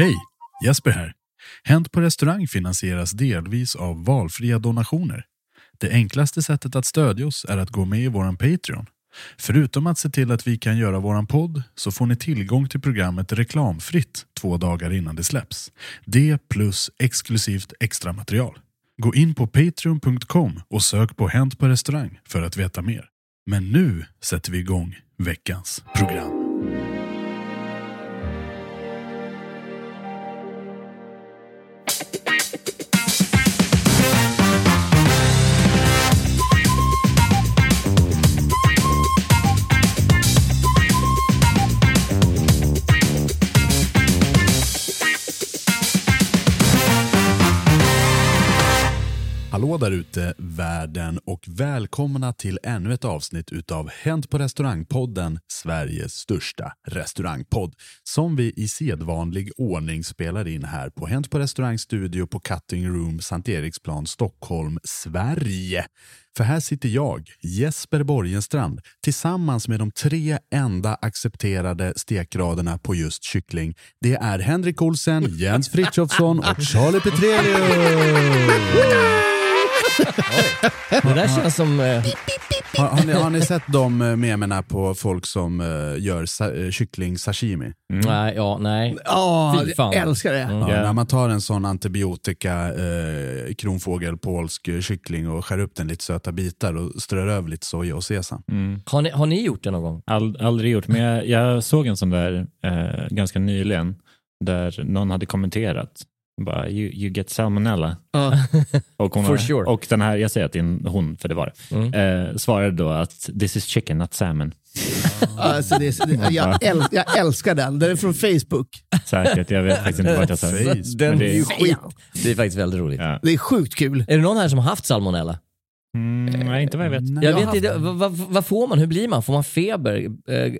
Hej! Jesper här. Hänt på restaurang finansieras delvis av valfria donationer. Det enklaste sättet att stödja oss är att gå med i våran Patreon. Förutom att se till att vi kan göra våran podd så får ni tillgång till programmet reklamfritt två dagar innan det släpps. Det plus exklusivt extra material. Gå in på patreon.com och sök på Hänt på restaurang för att veta mer. Men nu sätter vi igång veckans program. Ute världen och välkomna till ännu ett avsnitt utav Hänt på restaurangpodden, Sveriges största restaurangpodd. Som vi i sedvanlig ordning spelar in här på Hänt på restaurangstudio på Cutting Room, Sankt Eriksplan, Stockholm, Sverige. För här sitter jag, Jesper Borgenstrand, tillsammans med de tre enda accepterade stekgraderna på just kyckling. Det är Henrik Olsen, Jens Frithiofsson och Charlie Petrelius. Det där känns som... Eh, Har, har, ni, har ni sett de eh, memerna på folk som eh, gör sa, eh, kyckling sashimi? Nej, ja, nej. Ja, Fy fan. jag älskar det. Ja, När man tar en sån antibiotika eh, kronfågel polsk eh, kyckling och skär upp den lite söta bitar och strör över lite soja och sesam. Har ni, har ni gjort det någon gång? All, aldrig gjort, men jag, jag såg en sån där eh, ganska nyligen där någon hade kommenterat bara, you, you get salmonella. Ja. Och, hon For har- sure. och den här, jag säger att det är en hon, för det var det, Mm. eh, svarade då att this is chicken, not salmon. Alltså det, är- det, jag, äl, jag älskar den. Den är från Facebook. Säkert, jag vet faktiskt inte vart jag sa det. Face. Den det är är- ju skit. Det är faktiskt väldigt roligt. Ja. Det är sjukt kul. Är det någon här som har haft salmonella? Mm, nej, inte vad jag vet. Jag har vet inte, vad, vad, får man? Hur blir man? Får man feber?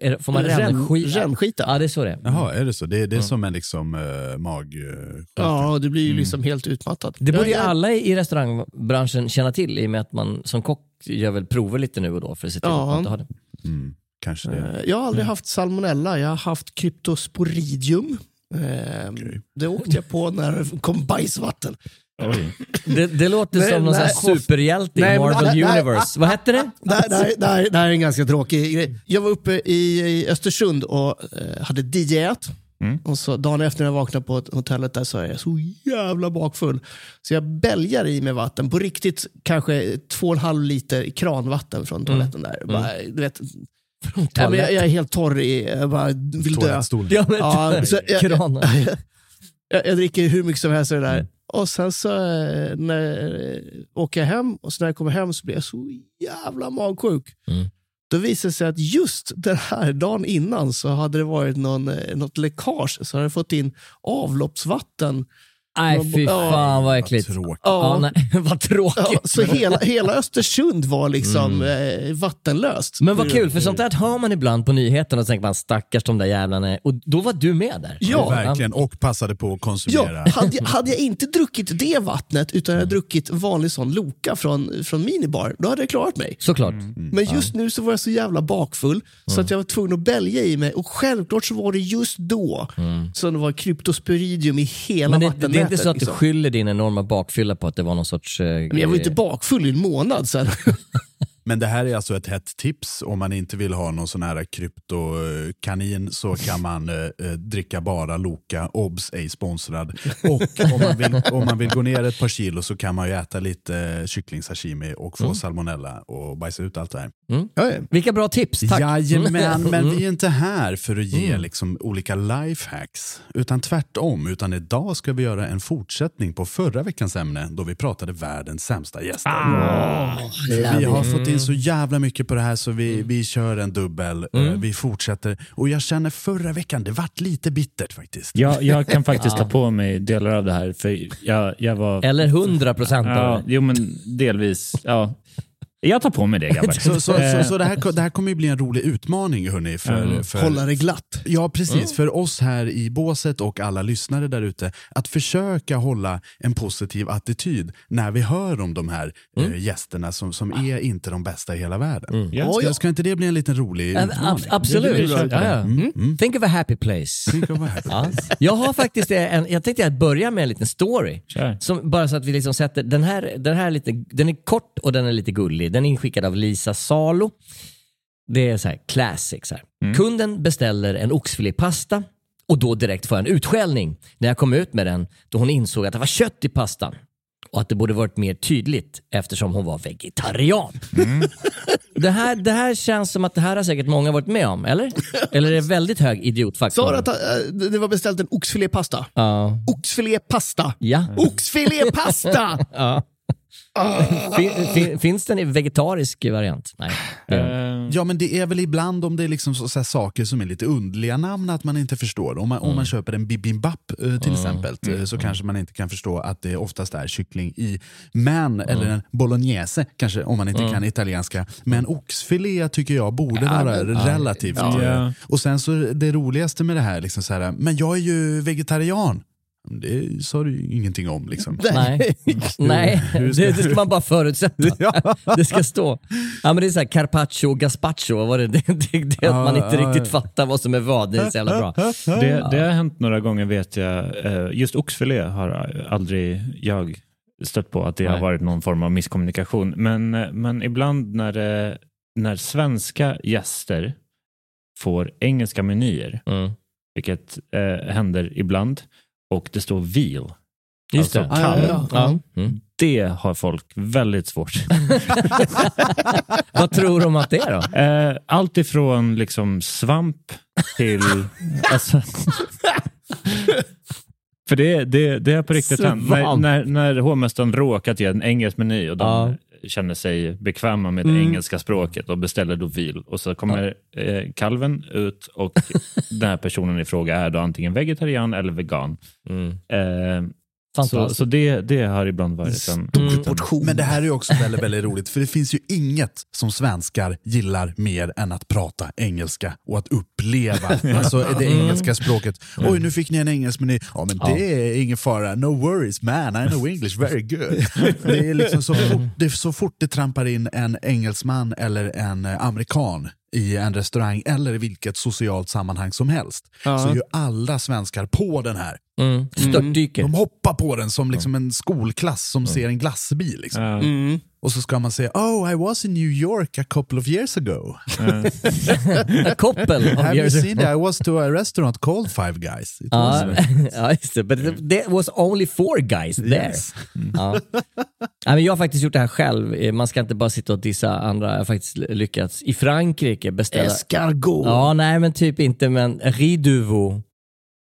Eh, Får man Ren- rännskita? Ja, det är så det är. Jaha, är det så? Det, det är som en liksom uh, mag... Uh, Ja, du blir ju liksom helt utmattad. Det borde ju Jag- jag- alla i restaurangbranschen känna till i och med att man som kock gör väl prover lite nu och då för att se till Ja. att man inte har det. mm, kanske det. Eh, Jag har aldrig haft salmonella, jag har haft kryptosporidium. Eh, Det åkte jag på när det kom bajsvatten. Det, det låter Nej, som någon nej. här superhjälte Nej, i Marvel nej, Universe. Vad hette det? Det här, det, det, är en ganska tråkig grej. Jag var uppe i, i Östersund och eh, hade DJat. Mm. Och så dagen efter när jag vaknade på hotellet där så är jag så jävla bakfull. Så jag bälgar i mig vatten, på riktigt kanske två och en halv liter kranvatten från toaletten där. Bara, du vet, Nej, men jag, jag är helt torr i, jag bara vill dö. Ja, men Ja, så jag, jag. jag, jag dricker hur mycket som helst av det där. Och sen så eh, när, eh, åker jag hem och så när jag kommer hem så blir jag så jävla magsjuk. Mm. Då visar det sig att just den här dagen innan så hade det varit någon, eh, något läckage. Så hade jag fått in avloppsvatten. Nej, fy fan vad äckligt. Tråkigt. Ja, nej, vad tråkigt. Ja, så hela, hela Östersund var liksom eh, vattenlöst. Men vad kul, för sånt där hör man ibland på nyheterna och så tänker man stackars de där jävlarna. Och då var du med där. Ja, Verkligen, och passade på att konsumera. Ja, hade, jag, hade jag inte druckit det vattnet utan jag hade druckit vanlig sån Loka från, från minibar, då hade jag klarat mig. Såklart. Men just nu så var jag så jävla bakfull så att jag var tvungen att bälja i mig och självklart så var det just då som det var kryptosporidium i hela Men det. Är inte så att du liksom. skyller din enorma bakfylla på att det var någon sorts... eh, Men jag var inte bakfull i en månad sen. Men det här är alltså ett hett tips. Om man inte vill ha någon sån här kryptokanin så kan man eh, eh, dricka bara Loka. Obs, ej sponsrad. Och om man, vill, om man vill gå ner ett par kilo så kan man ju äta lite eh, kycklingsashimi och få salmonella och bajsa ut allt det här. Ja. Vilka bra tips, tack. Jajamän, men Mm. vi är inte här för att ge liksom, olika lifehacks. Utan tvärtom, utan idag ska vi göra en fortsättning på förra veckans ämne då vi pratade världens sämsta gäster. vi har fått in så jävla mycket på det här så vi, vi kör en dubbel. eh, Vi fortsätter. Och jag känner förra veckan, det vart lite bittert faktiskt. Jag, jag kan faktiskt ta på mig delar av det här. För jag, jag var... Eller 100 procent av Ja, det. jo, men delvis. Ja. Jag tar på mig det grabbar. Så, så, så, Eh, så det, här, det här kommer ju bli en rolig utmaning hörni. För, Mm. för, Hålla det glatt. Ja, precis. För oss här i båset och alla lyssnare där ute, att försöka hålla en positiv attityd när vi hör om de här Mm. eh, gästerna som, som är inte de bästa i hela världen. Ja. Ska, ska inte det bli en liten rolig Ab- utmaning? ab- absolut. Ja, ja. Mm. Think of a happy place. Tänk vad härligt. Ja. Jag har faktiskt en, jag tänkte att börja med en liten story. Kör. Som, bara så att vi liksom sätter, den här, den här är lite, den är kort och den är lite gullig. Den är inskickad av Lisa Salo. Det är så här classic. Så här. Kunden beställer en oxfilépasta och då direkt får jag en utskällning när jag kom ut med den då hon insåg att det var kött i pastan. Och att det borde varit mer tydligt eftersom hon var vegetarian. Det, här, det här känns som att det här har säkert många varit med om, eller? Eller är det väldigt hög idiotfaktor? Sa du att det var beställt en oxfilépasta? Ja. Oxfilépasta! Ja. Oxfilépasta! ja. Fin, fin, finns den i vegetarisk variant? Nej. eh, Ja, men det är väl ibland om det är liksom så, så här saker som är lite underliga namn att man inte förstår. Om man, om Mm. man köper en bibimbap eh, till exempel eh, så kanske man inte kan förstå att det oftast är kyckling i. Men, eller Mm. en bolognese kanske om man inte kan italienska. Men oxfilé tycker jag borde vara relativt. Ja. Och sen så det roligaste med det här, liksom så här men jag är ju vegetarian. Det sa du ju ingenting om. Liksom. Nej, Nej. Det, det ska man bara förutsätta. Det ska stå. Ja, men det är så här carpaccio och gazpacho. Var det? Det, det, det att man inte riktigt fattar vad som är vad. Det är så jävla bra. det, det har hänt några gånger vet jag. Eh, Just oxfilé har aldrig jag stött på att det har Nej. varit någon form av misskommunikation. Men, eh, men ibland när, det, när svenska gäster får engelska menyer, Mm. vilket eh, händer ibland, och det står veal, Just Alltså, det. kalv. Ja, ja. Mm. det har folk väldigt svårt. Vad tror de att det är då? Eh, allt ifrån liksom svamp till... alltså, för det, det, det är på riktigt hänt. När, när, när hovmästaren råkat ge en engelsk meny och de känner sig bekväma med det engelska språket och beställer då vil. Och så kommer eh, kalven ut och den här personen i fråga är då antingen vegetarian eller vegan. Eh, så Fantastiskt. så det, det har ibland varit en... Stor portion. Men det här är också väldigt, väldigt roligt, för det finns ju inget som svenskar gillar mer än att prata engelska och att uppleva alltså, det engelska språket. Oj, nu fick ni en engelsk meny. Ja, men det är ingen fara. No worries man, I know English very good. Det är liksom så fort det, så fort det trampar in en engelsman eller en eh, amerikan i en restaurang eller i vilket socialt sammanhang som helst så är ju alla svenskar på den här. Mm. Störtdyker. De hoppar på den som liksom en skolklass som ser en glassbil. Liksom. Mm. Och så ska man säga oh I was in New York a couple of years ago. A couple of Have you years seen that? I was to a restaurant called Five Guys. It Ja, was, ja, just det. But there was only four guys there. Yes. Ja. Ja, men jag har faktiskt gjort det här själv. Man ska inte bara sitta och dissa andra. Jag har faktiskt lyckats i Frankrike beställa... Escargot. Ja, nej men typ inte, men Riduvo.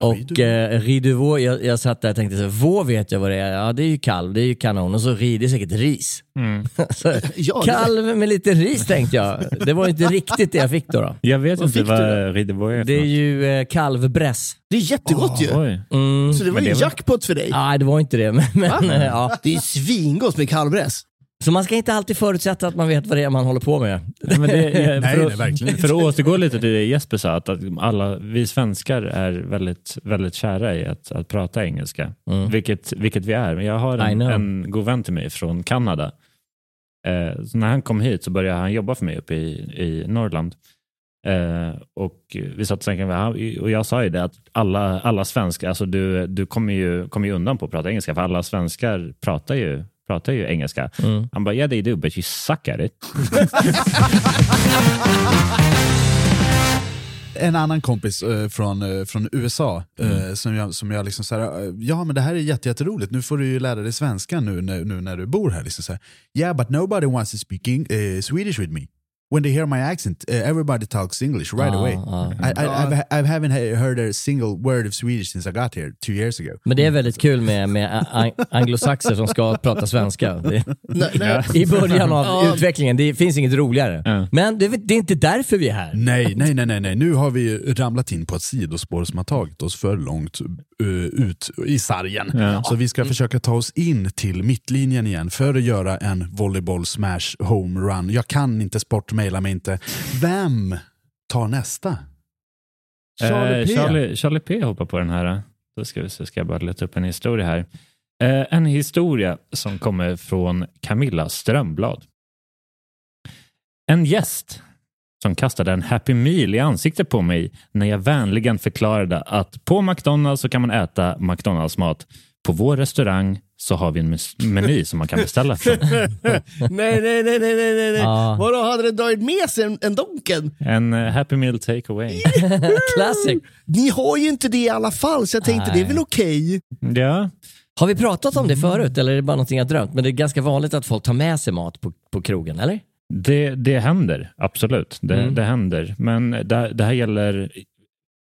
Och eh, Riduvo, jag, jag satt där och tänkte så här, vå vet jag vad det är. Ja, det är ju kalv, det är ju kanon. Och så ri, det är säkert ris. så, Ja, det- kalv med lite ris tänkte jag. Det var inte riktigt det jag fick då. då. Jag vet Vad inte vad Ridderborg är Det är ju eh, kalvbräss. Det är jättegott ju. Oj. Mm. Så det var Men ju det var- jackpot för dig. Nej, det var inte det. Men, men, eh, ja. Det är svingott med kalvbräss. Så man ska inte alltid förutsätta att man vet vad det är man håller på med. Men det, Nej, för, nej, att, verkligen för att återgå lite till det Jesper sa, att, att alla, vi svenskar är väldigt, väldigt kära i att, att prata engelska, vilket, vilket vi är. Men jag har Mm. En, en god vän till mig från Kanada. Eh, så när han kom hit så började han jobba för mig uppe i, i Norrland. Eh, och vi satt och och jag sa ju det att alla, alla svenskar, alltså du, du kommer, ju, kommer ju undan på att prata engelska, för alla svenskar pratar ju, pratar ju engelska. Mm. Han bara, yeah they do, but you suck at it. En annan kompis eh, från, eh, från USA eh, Mm. som jag, som jag liksom så här, eh, ja men det här är jätte, jätteroligt, nu får du ju lära dig svenska nu, nu, nu när du bor här. Liksom så här, yeah but nobody wants to speak eh, Swedish with me. When they hear my accent, eh, everybody talks English right Ah, away. ah. I, I, I've, I haven't he- heard a single word of Swedish since I got here two years ago. Men det är väldigt kul med, med anglosaxer som ska prata svenska. Det. I början av utvecklingen, det finns inget roligare. Men det, det är inte därför vi är här. Nej, nej, nej, nej, nej. Nu har vi ramlat in på ett sidospår som har tagit oss för långt eh, ut i sargen. Ja. Så vi ska försöka ta oss in till mittlinjen igen för att göra en volleyboll smash home run. Jag kan inte sport, mejla mig inte. Vem tar nästa? Charlie Eh, P. Charlie, Charlie P hoppar på den här. Då ska, vi, se, ska jag bara leta upp en historia här. Eh, en historia som kommer från Camilla Strömblad. En gäst som kastade en Happy Meal i ansiktet på mig när jag vänligen förklarade att på McDonalds så kan man äta McDonalds-mat. På vår restaurang så har vi en meny som man kan beställa från. nej, nej, nej, nej, nej, nej. Ja. Vadå, hade den dragit med sig en, en Donken? En eh, Happy Meal takeaway. Classic. Ni har ju inte det i alla fall, så jag tänkte Nej. det är väl okej. Ja, Har vi pratat om det förut eller är det bara någonting jag drömt? Men det är ganska vanligt att folk tar med sig mat på, på krogen, eller? Det, det händer, absolut. Det, Mm. det händer. Men det, det här gäller,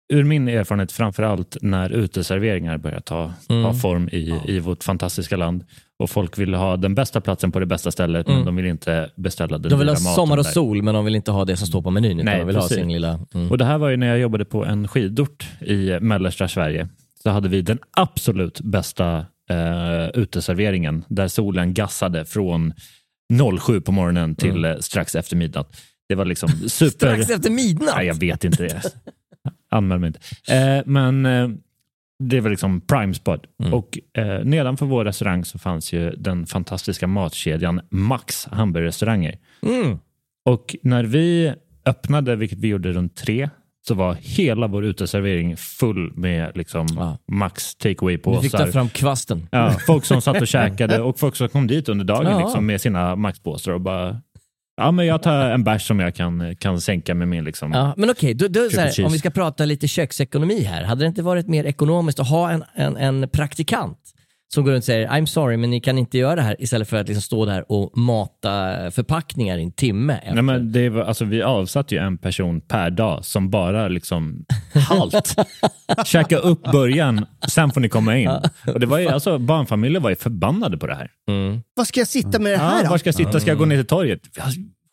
ur min erfarenhet, framför allt när uteserveringar börjar ta, Mm. ta form i, i vårt fantastiska land. Och folk vill ha den bästa platsen på det bästa stället, men de vill inte beställa den De vill ha sommar och där. sol men de vill inte ha det som står på menyn Nej, de vill ha sin lilla... Mm. Och Det här var ju när jag jobbade på en skidort i mellersta Sverige. Så hade vi den absolut bästa eh, uteserveringen där solen gassade från 07 på morgonen till eh, strax efter midnatt. Det var liksom super... Mm. Strax efter midnatt? Nej, jag vet inte det. Anmäl mig inte. Eh, men eh, det var liksom prime spot. Mm. Och eh, nedanför vår restaurang så fanns ju den fantastiska matkedjan Max hamburgerrestauranger. Mm. Och när vi öppnade, vilket vi gjorde runt tre, så var hela vår uteservering full med liksom Ja. Max Du fick ta fram kvasten. Ja, folk som satt och käkade och folk som kom dit under dagen Ja. liksom, med sina Max-påsar och bara Ja, men jag tar en bärs som jag kan, kan sänka med min liksom. Ja, men okej, då, då, så Triple här, cheese. om vi ska prata lite köksekonomi här. Hade det inte varit mer ekonomiskt att ha en, en, en praktikant som går runt och säger I'm sorry men ni kan inte göra det här istället för att liksom stå där och mata förpackningar i en timme. Efter. Nej, men det var, alltså, vi avsatte ju en person per dag som bara liksom halt. Käka upp början, sen får ni komma in. Och det var ju, alltså, barnfamiljer var ju förbannade på det här. Mm. Vad ska jag sitta med det här Ja, då? var ska jag sitta? Ska jag gå ner till torget?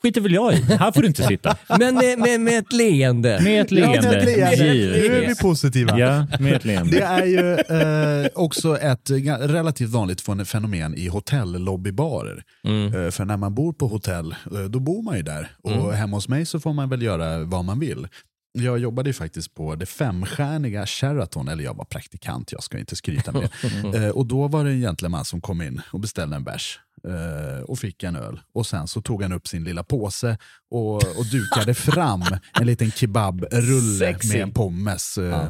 Ja, skiter väl jag i. Här får du inte sitta. Men med, med, med ett leende. Med ett Ja, leende. med ett leende. Nu är vi positiva. Ja, med ett Det leende. är ju eh, också ett relativt vanligt fen- fenomen i hotellobbybarer. Eh, för när man bor på hotell, eh, då bor man ju där. Och hemma hos mig så får man väl göra vad man vill. Jag jobbade ju faktiskt på det femstjärniga Sheraton, eller jag var praktikant, jag ska inte skryta med det. Eh, och då var det en gentleman som kom in och beställde en bärs och fick en öl. Och sen så tog han upp sin lilla påse och, och dukade fram en liten kebabrulle Sexy. med en pommes. eh,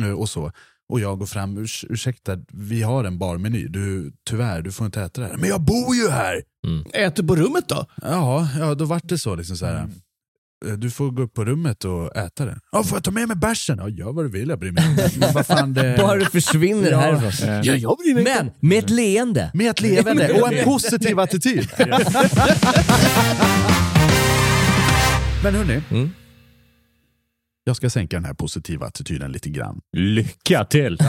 eh, och så. Och jag går fram, Urs ursäkta, vi har en barmeny, du, tyvärr, du får inte äta det här. Men jag bor ju här! Äter på rummet då? Ja, ja då vart det så. Liksom så här, eh, Du får gå upp på rummet och äta det. Ja, får jag ta med mig bärsen? Ja, gör vad du vill, jag bryr mig inte. Men vad fan, det... Bara du försvinner Ja. härifrån. Ja, jag bryr mig inte. Men med ett leende. Med ett levande och en positiv attityd. Men hörni, Mm. jag ska sänka den här positiva attityden lite grann. Lycka till!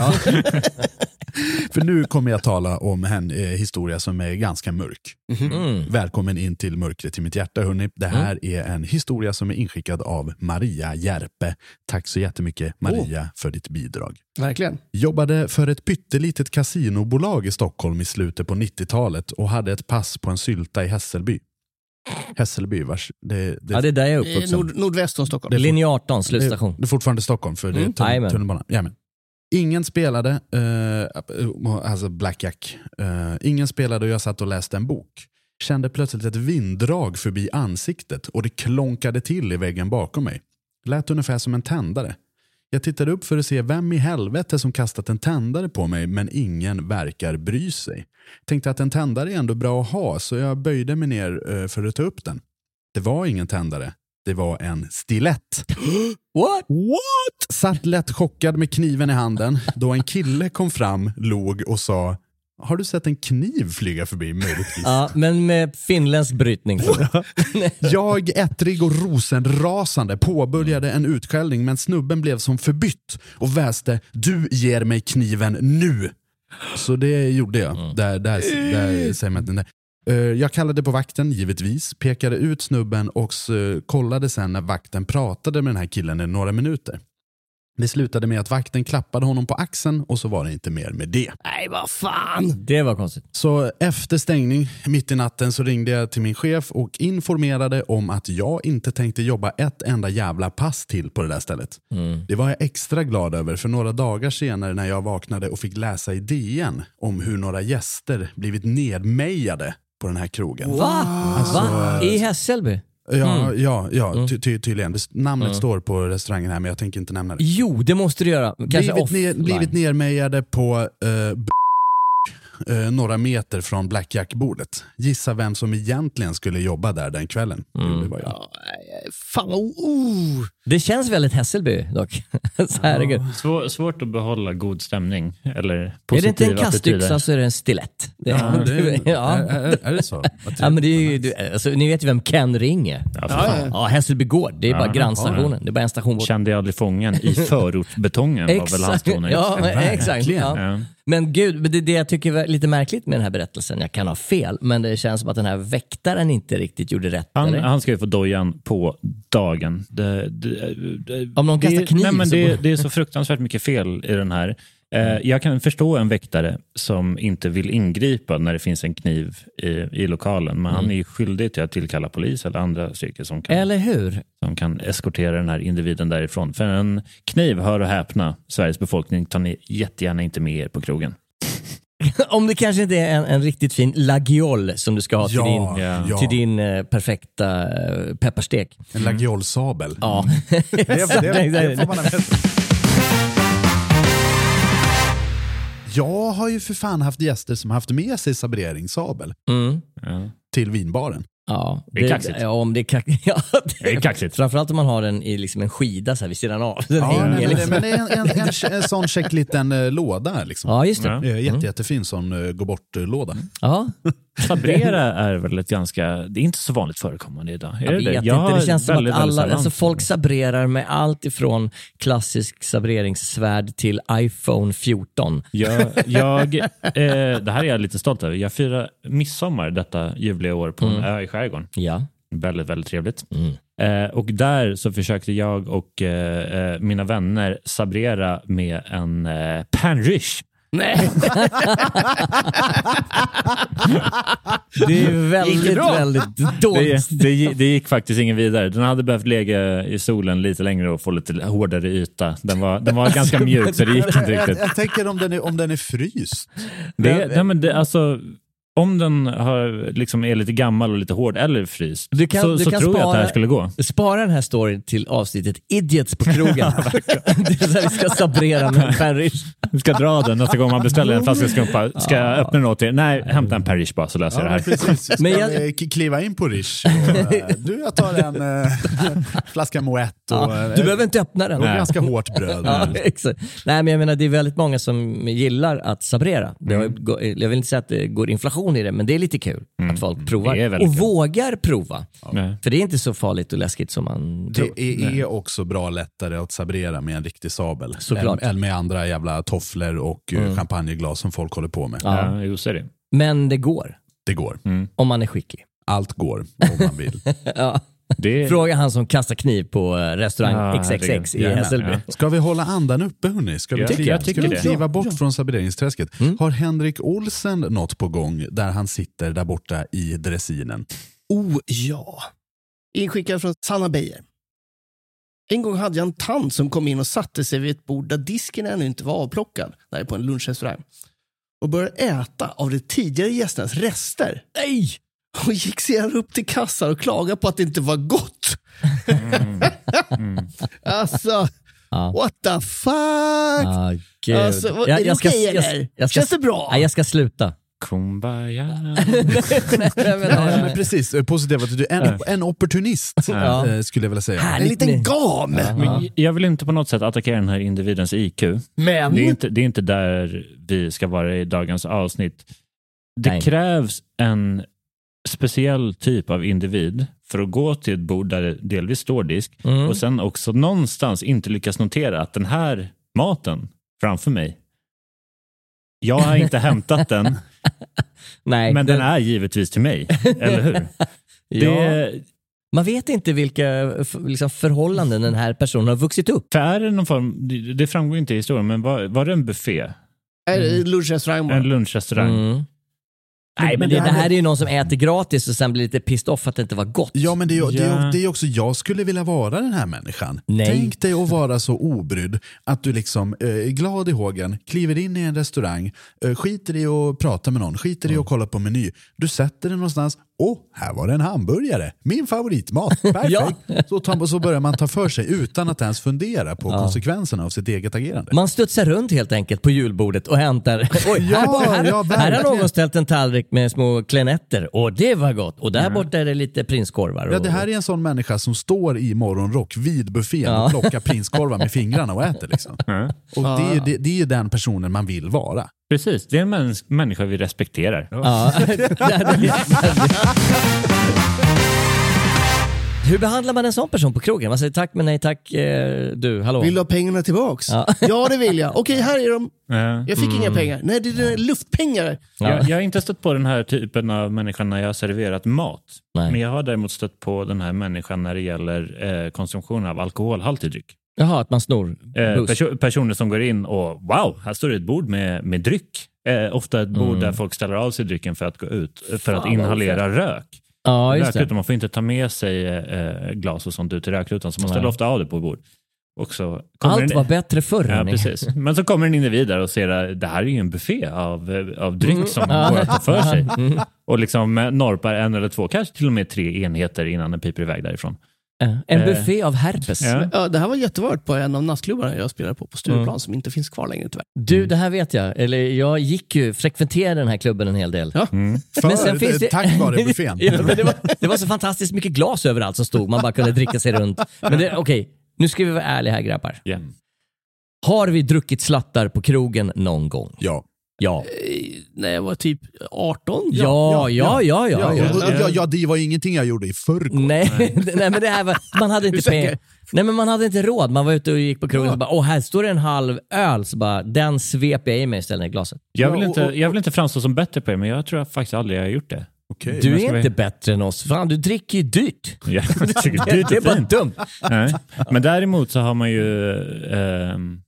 För nu kommer jag tala om en eh, historia som är ganska mörk. Mm. Välkommen in till mörkret i mitt hjärta hörni. Det här är en historia som är inskickad av Maria Järpe. Tack så jättemycket Maria för ditt bidrag. Verkligen. Jobbade för ett pyttelitet kasinobolag i Stockholm i slutet på 90-talet och hade ett pass på en sylta i Hässelby. Hässelby, vars... Det, det, Ja, det är där jag är Eh, uppvuxen. Nord, nordväst om Stockholm. Linje 18, slutstation. Det är fortfarande Stockholm för det är Mm. tunnelbanan. Jajamän. Ingen spelade, eh, alltså Blackjack. Eh, ingen spelade och jag satt och läste en bok. Kände plötsligt ett vinddrag förbi ansiktet och det klonkade till i väggen bakom mig. Lät ungefär som en tändare. Jag tittade upp för att se vem i helvete som kastat en tändare på mig men ingen verkar bry sig. Tänkte att en tändare är ändå bra att ha så jag böjde mig ner eh, för att ta upp den. Det var ingen tändare. Det var en stilett. What? What? Satt lätt chockad med kniven i handen då en kille kom fram, log och sa Har du sett en kniv flyga förbi möjligtvis? Ja, men med finländsk brytning. Jag, ettrig och rosenrasande, påbörjade en utskällning men snubben blev som förbytt och väste Du ger mig kniven nu! Så det gjorde jag. Där, där, där inte. Eh, Jag kallade på vakten, givetvis, pekade ut snubben och så kollade sen när vakten pratade med den här killen i några minuter. Det slutade med att vakten klappade honom på axeln och så var det inte mer med det. Nej, vad fan. Det var konstigt. Så efter stängning, mitt i natten, så ringde jag till min chef och informerade om att jag inte tänkte jobba ett enda jävla pass till på det där stället. Det var jag extra glad över för några dagar senare när jag vaknade och fick läsa i DN om hur några gäster blivit nedmejade på den här krogen. Va? Alltså, Va? I Hässelby? Ja, ja, ja ty, ty, tydligen. Namnet står på restaurangen här men jag tänker inte nämna det. Jo, det måste du göra. Kanske Blivit, off ner, blivit nermejade på eh, b- eh, några meter från blackjack-bordet. Gissa vem som egentligen skulle jobba där den kvällen. Jo, det var jag. Ja, fan vad... Oh. Det känns väldigt Hässelby dock. Så herregud. Svår, svårt att behålla god stämning eller Är det inte en kastyxa så är det en stilett. Det, Ja, det, ja. är, är, är det så? Ja, men det är ju, du- alltså, ni vet ju vem Ken Ring är. Ja. Ja, Hässelby gård. Det är bara Ja, grannstationen. Det är bara en station bort. Kände jag aldrig fången i förortsbetongen var väl hans toner. ja, men exakt. Ja. Ja. Men gud, det, det jag tycker är lite märkligt med den här berättelsen, jag kan ha fel, men det känns som att den här väktaren inte riktigt gjorde rätt. Han, han ska ju få dojan på dagen. Det, det, det, Om någon kastar kniv nej, men det, det är så fruktansvärt mycket fel i den här. Eh, jag kan förstå en väktare som inte vill ingripa när det finns en kniv i, i lokalen, men han är ju skyldig till att tillkalla polis eller andra styrkor som kan, Eller hur? som kan eskortera den här individen därifrån. För en kniv, hör och häpna, Sveriges befolkning tar ni jättegärna inte med er på krogen. Om det kanske inte är en, en riktigt fin lagiol som du ska ha till Ja, din, ja. till din eh, perfekta eh, pepparstek. En lagiolsabel. Ja, Det, det, får man. Jag har ju för fan haft gäster som haft med sig saboreringssabel Mm. Till vinbaren. Ja, Det är kaxigt. Ja, om det är kaxigt. Ja, Det är kaxigt. Framförallt om man har den i liksom en skida så här vid sidan av. Den Ja, hänger nej, men, det, liksom. men det är en, en, en, en sån check liten eh, låda. Liksom. Ja, just det. Ja. Eh, Jätte, jättefin sån uh, gå bort-låda. Ja. Sabrera är väl ett ganska, det är inte så vanligt förekommande idag. Är Jag det vet det? inte, det känns som att väldigt, väldigt alla, alltså folk sabrerar med allt ifrån klassisk sabreringssvärd till iPhone 14. Jag, jag, eh, det här är jag lite stolt över. Jag firar midsommar detta ljuvliga år på en ö i skärgården. Ja. Väldigt, väldigt trevligt. Mm. Eh, och där så försökte jag och eh, eh, mina vänner sabrera med en eh, panrish. Nej. Det är väldigt, väldigt Det, dåligt. det, det gick faktiskt ingen vidare. Den hade behövt ligga i solen lite längre och få lite hårdare yta. Den var, den var ganska mjuk så det gick inte Jag, riktigt. jag tänker om den är, om den är fryst. Det, nej, men det, alltså, om den har, liksom är lite gammal och lite hård eller fryst Du kan- så, du så kan tror jag att det här spara- skulle gå. Spara den här storyn till avsnittet Idiots på krogen. det är så här vi ska sabrera med Parrish. Du ska dra den nästa gång man beställer en flaska skumpa. Ska jag öppna den åt er? Nej, hämta en Parish bara så löser jag Ja, det här. precis. Ska Men jag- vi kliva in på Rish? Och, eh, du, jag tar en eh, flaska Moët och, Ja, eh, du behöver inte öppna den. och ganska hårt bröd. Ja, exakt. Nej, men jag menar, det är väldigt många som gillar att sabrera. Mm. jag vill inte säga att det går inflation i det, men det är lite kul att folk provar. och kul. vågar prova. Nej. För det är inte så farligt och läskigt som man tror. Det är, är också bra lättare att sabrera med en riktig sabel. Såklart. Än, än med andra jävla tofflor och eh, champagneglas som folk håller på med. Ja. Ja, är det. Men det går, Det går. om man är skicklig. Allt går om man vill. Ja. Det Fråga han som kastar kniv på eh, restaurang Ja, XXX i Hässelby. ja. Ska vi hålla andan uppe hörni? Ska vi kliva, jag tycker ska vi det. kliva bort ja. från sabereringsträsket? Mm. Har Henrik Olsen något på gång där han sitter där borta i dressinen? Oh ja. Inskickad från Sanna Beijer. En gång hade jag en tant som kom in och satte sig vid ett bord där disken ännu inte var avplockad. Där på en lunchrestaurang. Och började äta av de tidigare gästernas rester. Nej! Och gick sedan upp till kassan och klagade på att det inte var gott. alltså, Ja. what the fuck? Ah. Alltså, vad- är det okej, jag, eller? jag ska, Känns det bra? Nej, jag ska sluta. Kumbaya. Nej, men, Ja, men precis, Eh, positiv attityd. En, en opportunist Ja. eh, skulle jag vilja säga. En Härligt liten med- gam. Men jag vill inte på något sätt attackera den här individens IQ. Men, Det är inte, det är inte där vi ska vara i dagens avsnitt. Det Nej. krävs en speciell typ av individ för att gå till ett bord där det delvis står disk Mm. och sen också någonstans inte lyckas notera att den här maten framför mig, jag har inte hämtat den, nej, men det- den är givetvis till mig. Eller hur? ja. Det, Man vet inte vilka liksom, förhållanden den här personen har vuxit upp. för är det någon form, det- framgår inte i historien, men var, var det en buffé? är lunchrestaurang bara. En lunchrestaurang? Mm. Nej, men det, det här är ju någon som äter gratis och sen blir lite pissed off att det inte var gott. Ja, men det är, det, är, det är också, jag skulle vilja vara den här människan. Nej. Tänk dig att vara så obrydd att du liksom eh, är glad i hågen, kliver in i en restaurang, eh, skiter i att prata med någon, skiter i att kolla på meny. Du sätter dig någonstans, åh, här var det en hamburgare, min favoritmat, perfekt. så, tar, så börjar man ta för sig utan att ens fundera på konsekvenserna av sitt eget agerande. Man studsar runt helt enkelt på julbordet och hämtar. Oj, Ja, här, här, ja, här har någon ställt en tallrik med små klenetter och det var gott. Och där borta är det lite prinskorvar. Och, Ja, det här är en sån människa som står i morgonrock vid buffén Ja. och plockar prinskorvar med fingrarna och äter. Liksom. Och det, är, det, det är ju den personen man vill vara. Precis, det är en mäns- människa vi respekterar. Ja. Hur behandlar man en sån person på krogen? Man säger tack men nej tack. Eh, du, hallå? Vill du ha pengarna tillbaks? Ja. Ja, det vill jag. Okej, här är de. Ja. Jag fick inga pengar. Nej, det är luftpengar. Jag, jag har inte stött på den här typen av människa när jag har serverat mat. Nej. Men jag har däremot stött på den här människan när det gäller eh, konsumtion av alkoholhaltig dryck. Jaha, att man snor Eh, perso- personer som går in och wow, här står det ett bord med, med dryck. Eh, ofta ett bord där folk ställer av sig drycken för att gå ut, för att Mm. vad inhalera rök. Ja, just Rökrutan, det. man får inte ta med sig eh, glas och sånt ut i rökrutan, så man ställer Nej. ofta av det på bord. Och så kommer Allt en- var bättre förr. Ja, precis. Men så kommer en individ där och ser att det här är ju en buffé av, eh, av dryck Mm. som går att ta för sig. Och liksom eh, norpar en eller två, kanske till och med tre enheter innan den piper iväg därifrån. Ja, En Eh, buffé av herpes. Ja. Ja, det här var jättevarmt på en av nattklubbarna jag spelade på, på Stureplan, Mm. som inte finns kvar längre tyvärr. Du, det här vet jag. Eller jag gick ju, frekventerade den här klubben en hel del. Ja. För, Tack vare buffén. ja, men det, var, det var så fantastiskt mycket glas överallt som stod. Man bara kunde dricka sig runt. Men det- okej, nu ska vi vara ärliga här grabbar. Ja. Har vi druckit slattar på krogen någon gång? Ja. Ja. Eh, När jag var typ 18. Ja, ja, ja, ja. Ja, ja, det var ingenting jag gjorde i förrgår. Nej, nej, men det här var, man hade inte pengar. Nej, men man hade inte råd. Man var ute och gick på krogen och bara, åh, här står det en halv öl. Så bara, den svep jag i mig istället i glaset. Jag, vill inte, jag vill inte framstå som bättre på er, men jag tror jag faktiskt aldrig jag har gjort det. Okej. Du är vi- inte bättre än oss. Fan, du dricker ju dyrt. Ja, jag tycker Det, det är bara dumt. Nej. Men däremot så har man ju... ehm,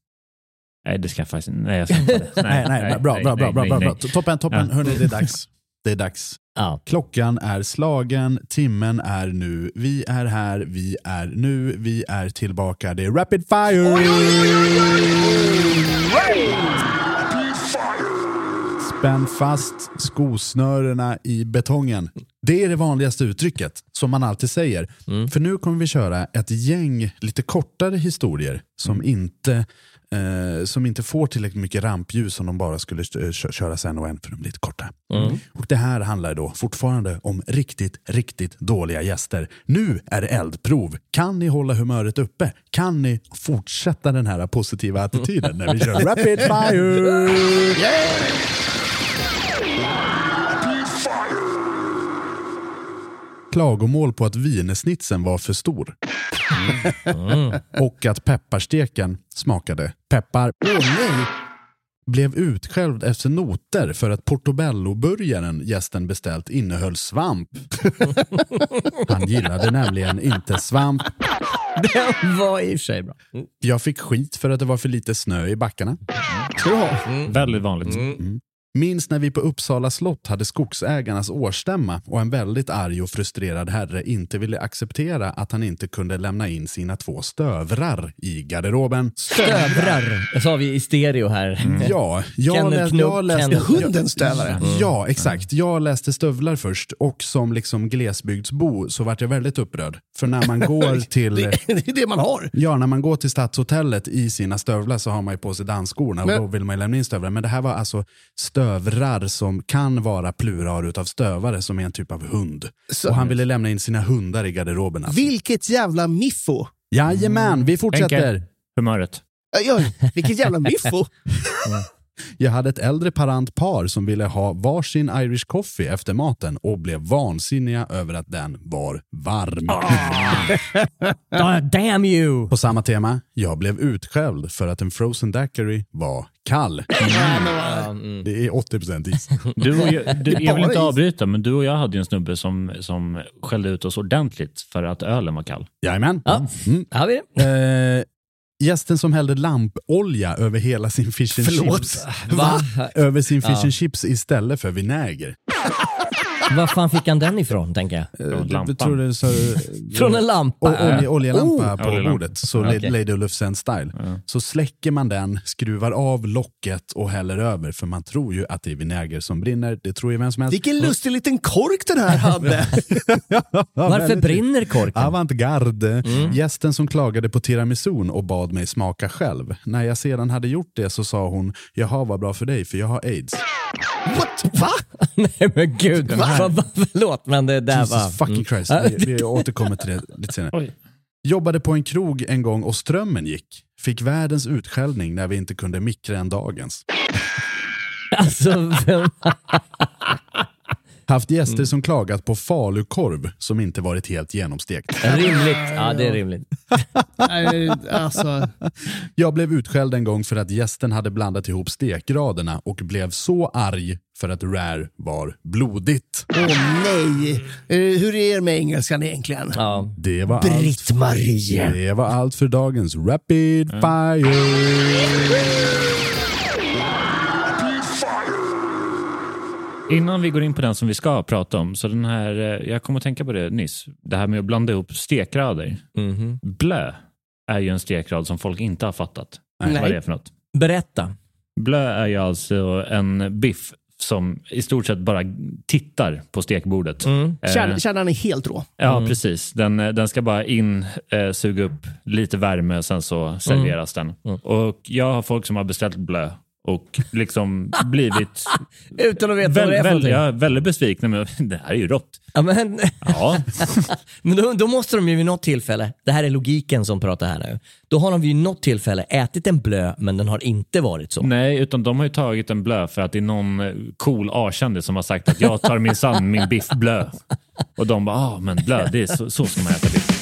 nej, det ska jag faktiskt Nej, jag ska inte det. Nej, nej, nej, bra, bra, bra, bra, bra, bra. Toppen, toppen. Ja. Hörni, det är dags. Det är dags. Ja. Klockan är slagen, timmen är nu, vi är här, vi är nu, vi är tillbaka. Det är Rapid Fire! Spänn fast skosnörena i betongen. Det är det vanligaste uttrycket som man alltid säger. För nu kommer vi köra ett gäng lite kortare historier som, inte, eh, som inte får tillräckligt mycket rampljus om de bara skulle eh, kö- köras en och en för de är lite korta. Och Det här handlar då fortfarande om riktigt, riktigt dåliga gäster. Nu är det eldprov. Kan ni hålla humöret uppe? Kan ni fortsätta den här positiva attityden när vi kör Rapid Fire? Klagomål på att wienersnitsen var för stor. Och att pepparsteken smakade peppar. Blev utskälld efter noter för att portobello-burgaren gästen beställt innehöll svamp. Han gillade nämligen inte svamp. Den var i och för sig bra. Jag fick skit för att det var för lite snö i backarna. Ska du ha? Väldigt vanligt. Minns när vi på Uppsala slott hade skogsägarnas årsstämma och en väldigt arg och frustrerad herre inte ville acceptera att han inte kunde lämna in sina två stövrar i garderoben. Stövrar, det sa vi i stereo här. Ja, jag, Kenneth lä- Knubb, jag läste... Hundens stövare. Ja, exakt. Jag läste stövlar först och som liksom glesbygdsbo så vart jag väldigt upprörd. För när man går till... Det, det är det man har. Ja, när man går till Stadshotellet i sina stövlar så har man ju på sig dansskorna och Men- då vill man ju lämna in stövlar. Men det här var alltså stövrar som kan vara plural utav stövare som är en typ av hund. Så- och han ville lämna in sina hundar i garderoben. Alltså. Vilket jävla miffo. Jajamän, vi fortsätter. Henke, humöret. Ja, vilket jävla miffo. Jag hade ett äldre parant par som ville ha varsin Irish coffee efter maten och blev vansinniga över att den var varm. Ah, damn you! På samma tema, jag blev utskälld för att en frozen daiquiri var kall. Mm. Det är 80% is. Du och jag, du, jag vill inte avbryta, men du och jag hade ju en snubbe som, som skällde ut oss ordentligt för att ölen var kall. Jajamän. Ja, Mm. har vi det. Gästen som hällde lampolja över hela sin fish and Förlåt. chips. Va? Över sin fish Ja. and chips istället för vinäger. Var fan fick han den ifrån, tänker jag? Från Eh, tror det är så, Från en lampa? Och olje, oljelampa på Oljelampa. bordet, så Okej. okay. Lady Lufsen style. Så släcker man den, skruvar av locket och häller över för man tror ju att det är vinäger som brinner. Det tror ju vem som helst. Vilken lustig liten kork den här hade. Varför brinner korken? Avantgarde. Mm. Gästen som klagade på tiramisun och bad mig smaka själv. När jag sedan hade gjort det så sa hon, jaha vad bra för dig för jag har aids. What? Va? Nej men gud, va? Va? förlåt men det där var... Jesus fucking Christ. Mm. Vi, vi återkommer till det lite senare. Oj. Jobbade på en krog en gång och strömmen gick. Fick världens utskällning när vi inte kunde mikra en dagens. Alltså, vem- Haft gäster Mm. som klagat på falukorv som inte varit helt genomstekt. rimligt. Ja, det är rimligt. Alltså, Jag blev utskälld en gång för att gästen hade blandat ihop stekgraderna och blev så arg för att rare var blodigt. åh nej. Eh, Hur är det med engelskan egentligen? Ja. Det var, allt, Britt-Marie. det var allt för dagens Rapid Fire. Innan vi går in på den som vi ska prata om, så den här, eh, jag kom att tänka på det nyss, det här med att blanda ihop stekgrader. Mhm. Blö är ju en stekgrad som folk inte har fattat. Nej. Vad det är för något. Berätta. Blö är ju alltså en biff som i stort sett bara tittar på stekbordet. Mm. Eh, Kärn- Kärnan är helt rå. Ja, precis. Den, eh, den ska bara in, eh, suga upp lite värme, sen så serveras den. Och Jag har folk som har beställt blö och liksom blivit Utan att veta vad det är någonting. ja, väldigt besvikna. Men det här är ju rått. Ja, men, Ja, men då, då måste de ju vid något tillfälle, det här är logiken som pratar här nu, då har de vid något tillfälle ätit en blö men den har inte varit så. nej, utan de har ju tagit en blö för att det är någon eh, cool A-kändis som har sagt att jag tar minsann min biff blö. Och de bara, ah, men blö, det är så, så ska man äta biff.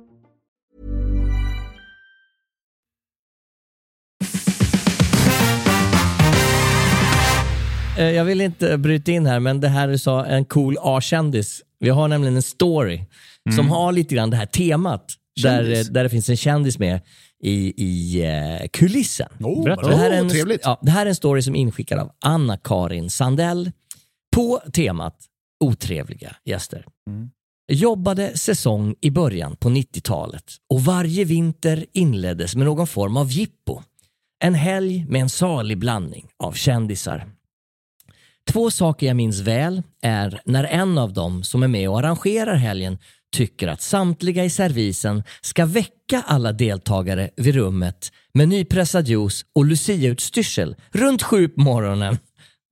Jag vill inte bryta in här, men det här du sa, en cool A-kändis. Vi har nämligen en story som har lite grann det här temat. Där, Kändis? där det finns en kändis med i, i eh, kulissen. Oh, det, här är en, trevligt. ja, det här är en story som är inskickad av Anna-Karin Sandell på temat otrevliga gäster. Jobbade säsong i början på 90-talet och varje vinter inleddes med någon form av jippo. En helg med en salig blandning av kändisar. Två saker jag minns väl är när en av dem som är med och arrangerar helgen tycker att samtliga i servisen ska väcka alla deltagare vid rummet med nypressad juice och luciautstyrsel runt sju på morgonen.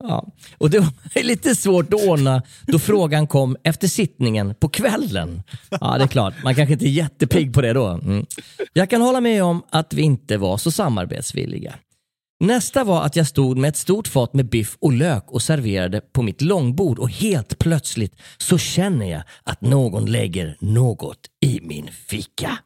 Ja. Och det var lite svårt att ordna då frågan kom efter sittningen på kvällen. Ja, det är klart. Man kanske inte är jättepigg på det då. Mm. Jag kan hålla med om att vi inte var så samarbetsvilliga. Nästa var att jag stod med ett stort fat med biff och lök och serverade på mitt långbord och helt plötsligt så känner jag att någon lägger något i min ficka.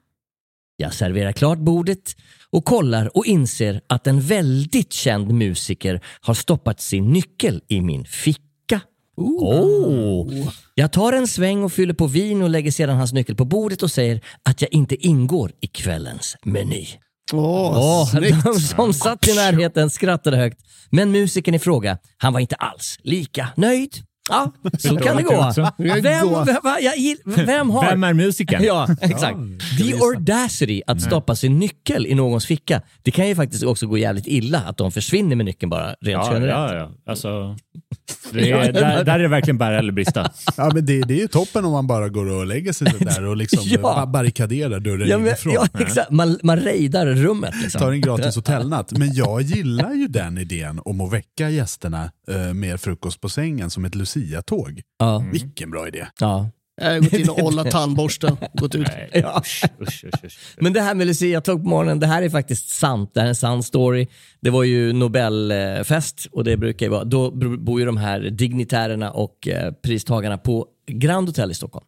Jag serverar klart bordet och kollar och inser att en väldigt känd musiker har stoppat sin nyckel i min ficka. Oh. Jag tar en sväng och fyller på vin och lägger sedan hans nyckel på bordet och säger att jag inte ingår i kvällens meny. Åh, Åh, snyggt. de som satt i närheten skrattade högt. Men musikern i fråga, han var inte alls lika nöjd. Ja, så kan det gå. Vem, vem, vem har... Vem är musikern? Ja, exakt. The audacity att stoppa sin nyckel i någons ficka. Det kan ju faktiskt också gå jävligt illa att de försvinner med nyckeln bara rent Ja, generellt. ja, ja. Alltså, det är, där, där är det verkligen bära eller brista. Ja, men det, det är ju toppen om man bara går och lägger sig där och liksom Ja. ba- barrikaderar dörren Ja, men, inifrån. ja, exakt. Man, man rejdar rummet. Liksom. Tar en gratis hotellnatt. Men jag gillar ju den idén om att väcka gästerna eh, med frukost på sängen som ett Lucia-tåg. Ja. Vilken bra idé. Ja. Jag har gått in och ollat tandborsten. Gått ut. Nej, Ja. usch, usch, usch, usch. Men det här med Lucia-tåg på morgonen, det här är faktiskt sant. Det här är en sann story. Det var ju Nobelfest och det brukar ju vara, då bor ju de här dignitärerna och eh, pristagarna på Grand Hotel i Stockholm.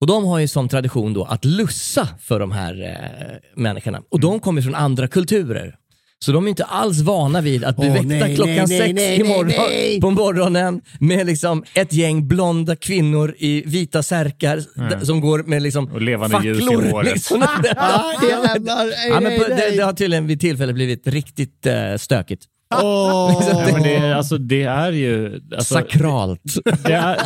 Och de har ju som tradition då att lussa för de här eh, människorna. Och de kommer från andra kulturer. Så de är inte alls vana vid att bli Åh, väckta nej, klockan nej, sex nej, i nej, morgon, nej. på morgonen med liksom ett gäng blonda kvinnor i vita särkar d- som går med liksom Och levande ljus i facklor. håret. Liksom. Ja, men på, det, det har tydligen vid tillfälle blivit riktigt eh, stökigt. Åh. Ja, men det, är- alltså, det är ju... Alltså, Sakralt. Det är,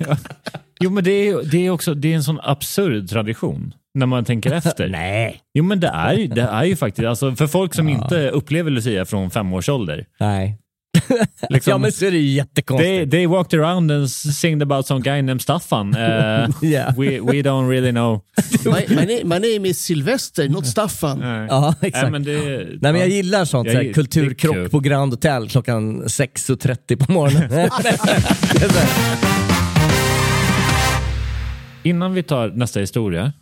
jo, men det är, det är också det är en sån absurd tradition när man tänker efter. Nej. Jo, men det är, ju- det är ju faktiskt, alltså, för folk som inte upplever Lucia från fem års ålder. Nej. Liksom, Ja men så är det ju They, jättekonstigt. they walked around and singed about some guy named Staffan. Uh, Yeah. we, we don't really know. My, my, name, my name is Sylvester, not Staffan. Nej. Ja, Nej, exakt. men det, Nej men jag gillar sånt, Jag så här, gill- kulturkrock på Grand Hotel klockan 6.30 på morgonen. Innan vi tar nästa historia.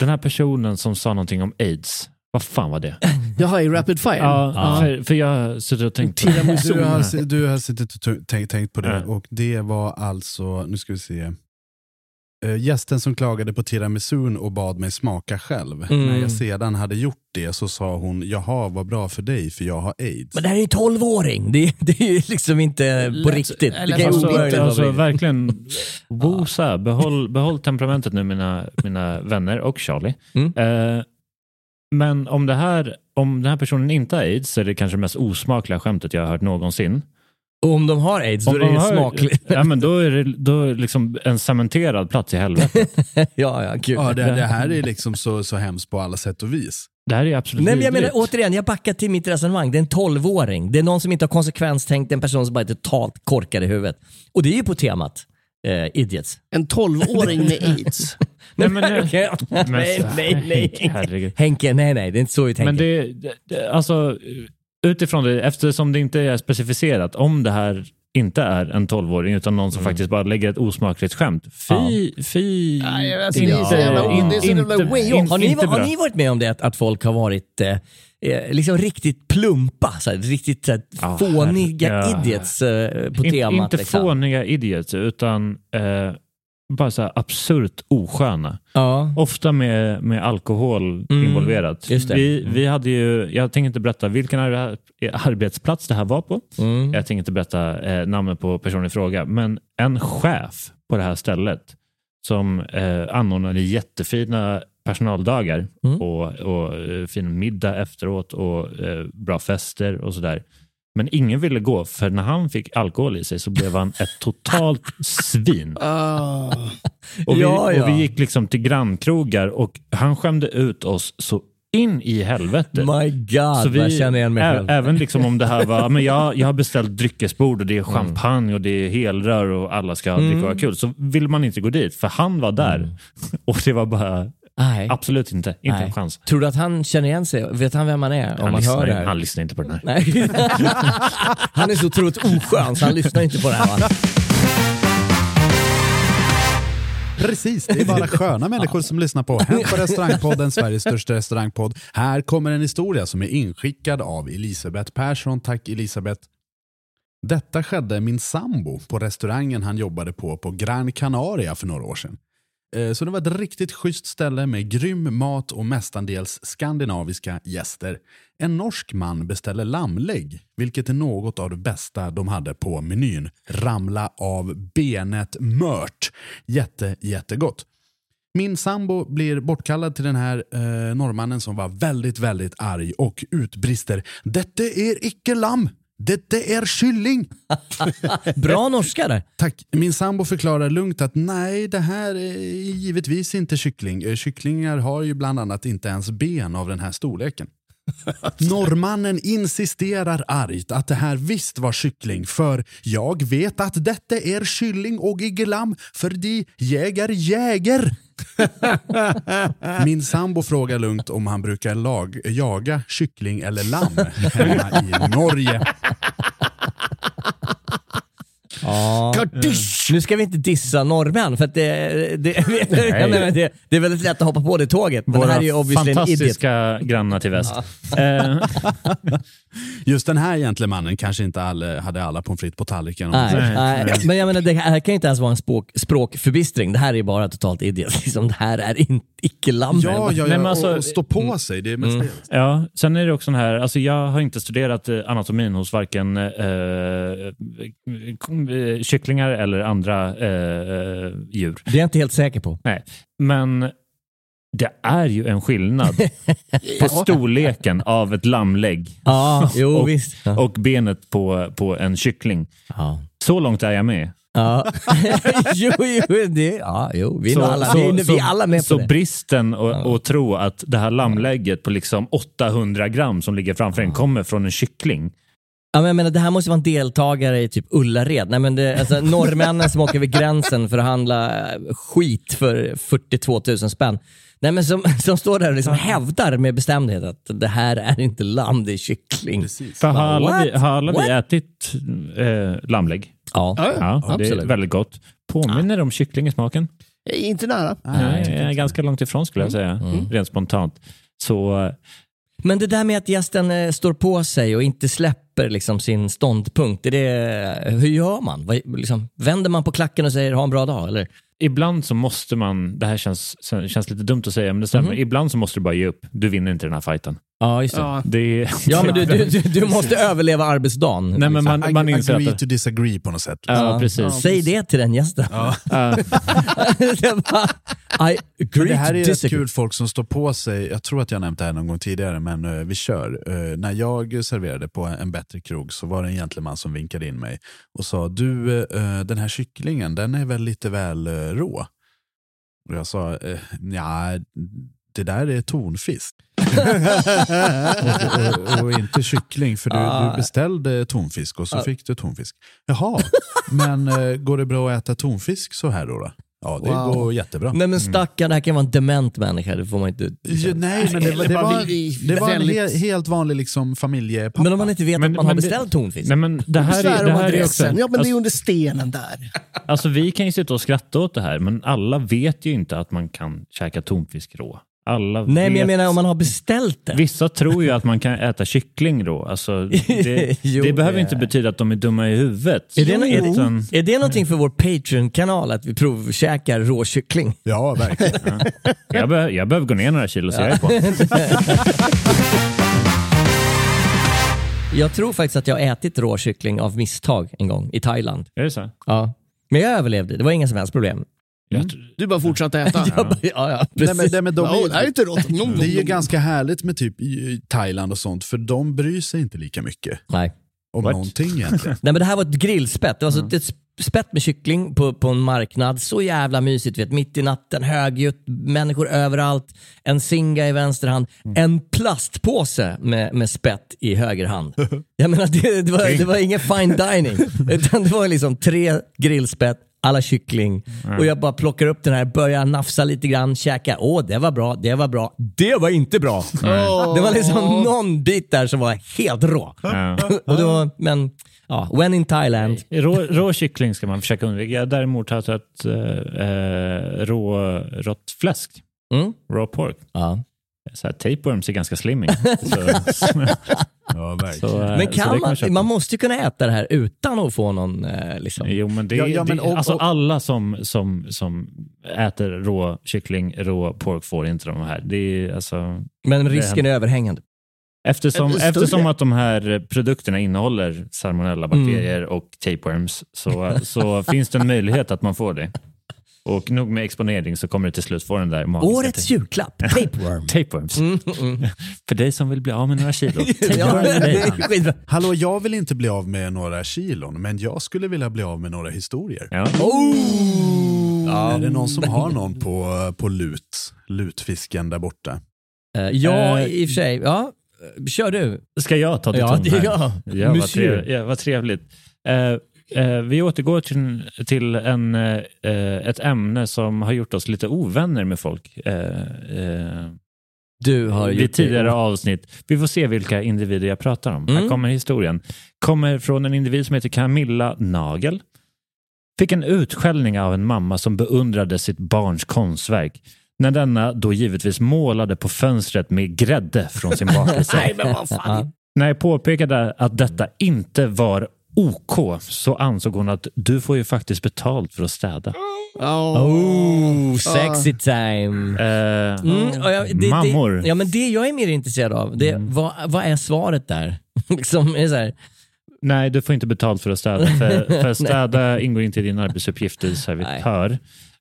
Den här personen som sa någonting om aids. Vad fan var det? Jaha, i Rapid Fire? Ja, För, för jag har suttit och tänkt på det. Du har, du har suttit och tänkt, på det Ja. och det var alltså, nu ska vi se, gästen som klagade på tiramisun och bad mig smaka själv. Mm. När jag sedan hade gjort det så sa hon, jaha vad bra för dig för jag har aids. Men det här är ju en 12-åring. Det, det är ju liksom inte på Lätt- riktigt. Det kan Alltså, alltså riktigt. verkligen, wosa, behåll, behåll temperamentet nu mina, mina vänner och Charlie. Mm. Eh, men om, det här, om den här personen inte har aids så är det kanske det mest osmakliga skämtet jag har hört någonsin. Och om de har aids, då Om är det har- smakligt. Ja, men då är det, då är det liksom en cementerad plats i helvete. ja, ja, kul. Ja, det, det här är liksom så, så hemskt på alla sätt och vis. Det här är absolut Nej, men jag menar återigen, jag backar till mitt resonemang. Det är en 12-åring. Det är någon som inte har konsekvenstänkt, en person som bara är totalt korkad i huvudet. Och det är ju på temat eh, idiots. En 12-åring med aids. Nej, men, nej, nej, nej, nej. Henke, nej, nej, det är inte så vi tänker. Men det, det, det, alltså, utifrån det, eftersom det inte är specificerat, om det här inte är en 12-åring utan någon som faktiskt bara lägger ett osmakligt skämt. Fy, fy. Nej, alltså, inte, det är så jävla- way off. har, ni, har varit med om det, att, att folk har varit eh, eh, liksom riktigt plumpa, så här, riktigt så här, Ja, fåniga herre- ja. idiots eh, på In, temat? inte liksom. fåniga idiots, utan eh, bara så här absurt osköna. Ja. Ofta med, med alkohol Mm, involverat. Vi, vi hade ju, jag tänker inte berätta vilken ar- arbetsplats det här var på. Mm. Jag tänker inte berätta eh, namnet på personen i fråga, men en chef på det här stället som eh, anordnade jättefina personaldagar Mm. och, och eh, fin middag efteråt och eh, bra fester och sådär. Men ingen ville gå, för när han fick alkohol i sig så blev han ett totalt svin. Ah. Och vi, Ja, ja. och vi gick liksom till grannkrogar och han skämde ut oss så in i helvete. My God, vad jag känner igen mig ä- själv. Även liksom om det här var, men jag, jag har beställt dryckesbord och det är Mm. champagne och det är helrör och alla ska dricka och ha kul. Så vill man inte gå dit, för han var där. Och det var bara, Nej. absolut inte, inte Nej. en chans. Tror du att han känner igen sig? Vet han vem man är? Om Han, man hör det lyssnar, här? han lyssnar inte på den här. Nej. han är så otroligt oskön så han lyssnar inte på det här. Va? Precis, det är bara sköna människor som lyssnar på Hänt på restaurangpodden, Sveriges största restaurangpodd. Här kommer en historia som är inskickad av Elisabeth Persson. Tack Elisabeth. Detta skedde min sambo på restaurangen han jobbade på på Gran Canaria för några år sedan. Eh, så det var ett riktigt schysst ställe med grym mat och mestadels skandinaviska gäster. En norsk man beställer lammlägg, vilket är något av det bästa de hade på menyn. Ramla av benet mört. Jätte, jättegott. Min sambo blir bortkallad till den här eh, norrmannen som var väldigt, väldigt arg och utbrister Detta är icke lamm! Detta är kylling! Bra norska där. Tack. Min sambo förklarar lugnt att nej, det här är givetvis inte kyckling. Eh, Kycklingar har ju bland annat inte ens ben av den här storleken. Norrmannen insisterar argt att det här visst var kyckling för jag vet att detta är kylling och igelam, för de jägar jäger. Min sambo frågar lugnt om han brukar lag, jaga kyckling eller lamm hemma i Norge. Ja. Kardish! Nu ska vi inte dissa norrmän för att det, det, jag menar, det, det är väldigt lätt att hoppa på det tåget. Men det Våra här är ju obviously fantastiska grannar till väst. Eh, Just den här gentlemannen kanske inte alla, hade alla pommes frites på tallriken. Nej, nej. Men jag menar, det här kan ju inte ens vara en språk, språkförbistring. Det här är bara totalt idiot. Liksom, det här är in, icke lamm. Ja, ja, ja men alltså- och, och stå på sig. Det är mest Mm. det. Ja, sen är det också den här, alltså jag har inte studerat eh, anatomin hos varken eh, eh, kycklingar eller andra eh, djur. Det är jag inte helt säker på. Nej, men det är ju en skillnad på storleken av ett lammlägg Ja, jo och, visst. Och benet på, på en kyckling. Ja. Så långt är jag med. Ja. jo, jo, det, ja, jo. Vi, Så- alla, så- vi, så- är alla med på Så det. bristen och, och tro att det här lammlägget på liksom 800 gram som ligger framför en kommer från en kyckling. Ja, men jag menar, det här måste vara en deltagare i typ Ullared. Nej, men det, alltså, norrmännen som åker vid gränsen för att handla eh, skit för 42 000 spänn. Nej, men som, som står där och liksom hävdar med bestämdhet att det här är inte lamm, det är kyckling. För har alla, vi, har alla vi ätit eh, lammlägg? Ja. Ja, ja. Ja, det är absolut. väldigt gott. Påminner det om kyckling i smaken? Inte nära. Nej, jag är ganska långt ifrån skulle jag säga, rent spontant. Så Men det där med att gästen eh, står på sig och inte släpper liksom, sin ståndpunkt, är det, hur gör man? Vad, liksom, vänder man på klacken och säger ha en bra dag? Eller? ibland så måste man, det här känns, känns lite dumt att säga, men det stämmer. Ibland så måste du bara ge upp. Du vinner inte den här fighten. Ja, just det. Ja. Det är, Ja, men du, du, du, du måste överleva arbetsdagen. Nej, men man, man I, inser agree att... to disagree på något sätt. Ja, precis. Säg det till den gästen. Ja. I agree det här är rätt kul folk som står på sig. Jag tror att jag nämnt det här någon gång tidigare, men eh, vi kör. Eh, när jag serverade på en bättre krog så var det en gentleman som vinkade in mig och sa du, eh, den här kycklingen den är väl lite väl rå? Och jag sa, ja, det där är tonfisk. och, och, och inte kyckling, för du, Ah. du beställde tonfisk och så fick du tonfisk. Jaha, men eh, går det bra att äta tonfisk så här då? då? Ja, det Wow. går jättebra. Nej men stackarn, det här kan vara en dement människa. Det får man inte... Ja, nej, men det, var- det var, det var en he, helt vanlig liksom, familjepappa. Men om man inte vet Men- att man har beställt tonfisk? Nej, men det här är, det här är också... Ja, men det är Alltså, under stenen där. alltså, vi kan ju sitta och skratta åt det här, men alla vet ju inte att man kan käka tonfisk rå. Alla Nej men jag vet- menar om man har beställt det. Vissa tror ju att man kan äta kyckling rå. Alltså, det, Jo, det behöver det inte betyda att de är dumma i huvudet. Är det, är, Utan- det, är det någonting för vår Patreon-kanal att vi provkäkar råkyckling? Ja, verkligen. jag, be, jag behöver gå ner några kilo, så jag är på. Jag tror faktiskt att jag har ätit råkyckling av misstag en gång i Thailand. Är det så? Ja. Men jag överlevde, det var inga som helst problem. Jag tr- Du bara fortsatte äta. Ja, ja, ja Nej, precis. men, nej, men de, Ja, det är inte rått. Det är ju ganska härligt med typ Thailand och sånt, för de bryr sig inte lika mycket Nej. om What? någonting egentligen. Nej men det här var ett grillspett. Det var så ett spett med kyckling på, på en marknad. Så jävla mysigt. Vet, mitt i natten, högljutt, människor överallt. En singa i vänster hand. En plastpåse med, med spett i höger hand. Jag menar, det, det, var, det var ingen fine dining. Utan det var liksom tre grillspett, alla kyckling. Och jag bara plockar upp den här, börjar nafsa lite grann, käka. Åh, det var bra, det var bra. Det var inte bra. Det var liksom någon bit där som var helt rå. Ja. Och då, men ja, when in Thailand. Rå, rå kyckling ska man försöka undvika. Jag har däremot har tagit äh, rå, rått fläsk, Mm? raw pork. Ja. Så här, tapeworms är ganska slimming. Ja, verkligen. så, eh, Men så kan det man, köpa. man måste ju kunna äta det här utan att få någon eh, liksom. Jo, men det, Ja, ja, men det, och- alltså alla som, som, som äter rå kyckling, rå pork får inte de här. Det är, alltså, Men risken är överhängande. eftersom, eftersom att de här produkterna innehåller salmonellabakterier och tapeworms så, så finns det en möjlighet att man får det. Och nog med exponering så kommer det till slut få den där magiska Årets julklapp, tapeworm. tapeworms. Mm, mm. För dig som vill bli av med några kilo. ja, Tapeworm det för dig. är skitbra. Hallå, jag vill inte bli av med några kilon, men jag skulle vilja bli av med några historier. Ja. Oh! Är det någon som har någon på, på lut? Lutfisken där borta. Eh, ja, Eh, i och för sig. Ja, kör du. Ska jag ta det Ja, ton det här? Ja, ja, vad trevligt. Eh, vi återgår till, till en, eh, ett ämne som har gjort oss lite ovänner med folk. Eh, eh, Du har vid tidigare det. avsnitt. Vi får se vilka individer jag pratar om. Här Mm. kommer historien. Kommer från en individ som heter Camilla Nagel. fick en utskällning av en mamma som beundrade sitt barns konstverk. När denna då givetvis målade på fönstret med grädde från sin bakelse. Nej, men vad fan. När jag påpekade att detta inte var OK så ansåg hon att du får ju faktiskt betalt för att städa. Ja. Oh, sexy time. Eh, Mm, jag, det, Mammor. Det, ja, men det jag är mer intresserad av, det, vad, vad är svaret där? liksom, är så här, Nej, du får inte betalt för att städa. För, för att städa ingår inte i din arbetsuppgift, du är servitör.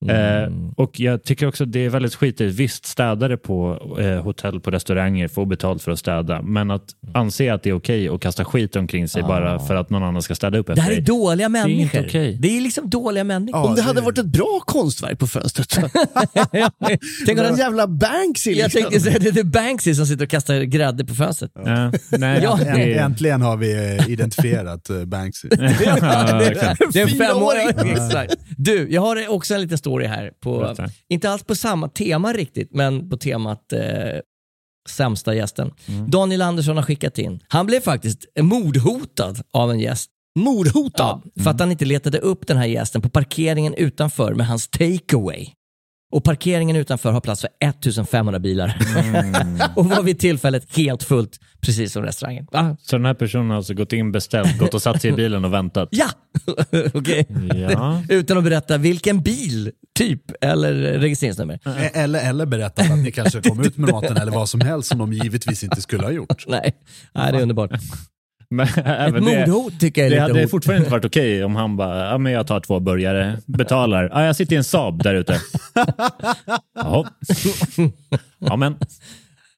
Eh, och jag tycker också att det är väldigt skitigt. Visst, städare på eh, hotell, på restauranger får betalt för att städa. Men att anse att det är okej att kasta skit omkring sig bara för att någon annan ska städa upp det efter här är dåliga är inte människor. okej. Det är liksom dåliga människor. Om det hade varit ett bra konstverk på fönstret. Tänk om en det, jävla Banksy. jag Liksom. tänkte säga det är Banksy som sitter och kastar grädde på fönstret. Eh, nej, Ja, Änt- det är, Äntligen har vi eh, identifierat eh, Banksy. det, det är en Fyraåring. femåring. Exakt. Du, jag har också en liten story här. På, inte alls på samma tema riktigt, men på temat eh, sämsta gästen. Mm. Daniel Andersson har skickat in. Han blev faktiskt mordhotad av en gäst. Mordhotad. Ja, för att han inte letade upp den här gästen på parkeringen utanför med hans takeaway. Och parkeringen utanför har plats för 1500 bilar. Mm. och var vid tillfället helt fullt, precis som restaurangen. Va? så den här personen har alltså gått in, beställt, gått och satt sig i bilen och väntat. Ja! Okej. Ja. Utan att berätta vilken bil, typ, eller registreringsnummer. E- Eller, eller berättat att ni kanske kom ut med maten eller vad som helst som de givetvis inte skulle ha gjort. Nej, Nej det är underbart. Men Ett även det, mordhot tycker jag är det lite hade hot. fortfarande inte varit okej om han bara, ja men jag tar två burgare, betalar. Ja, jag sitter i en Saab där ute. Jaha. Ja men.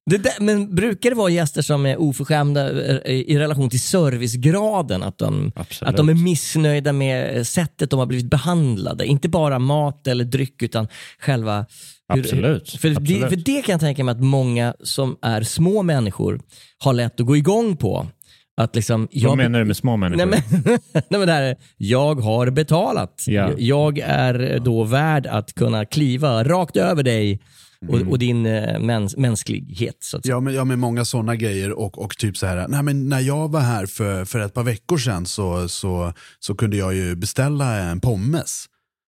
Det där, men brukar det vara gäster som är oförskämda eh, i, relation till servicegraden? Att de, Absolut. att de är missnöjda med sättet de har blivit behandlade? Inte bara mat eller dryck utan själva... Absolut. För, Det, Absolut. för det kan jag tänka mig att många som är små människor har lätt att gå igång på. Att liksom, Vad menar du med små människor? Nej men, nej men det här är, jag har betalat. Ja. Jag är då värd att kunna kliva rakt över dig och, Mm. och din eh, mäns, mänsklighet. Så att säga. Ja, men, ja, med många sådana grejer och, och typ så här, nej men när jag var här för, för ett par veckor sedan så, så, så kunde jag ju beställa en pommes.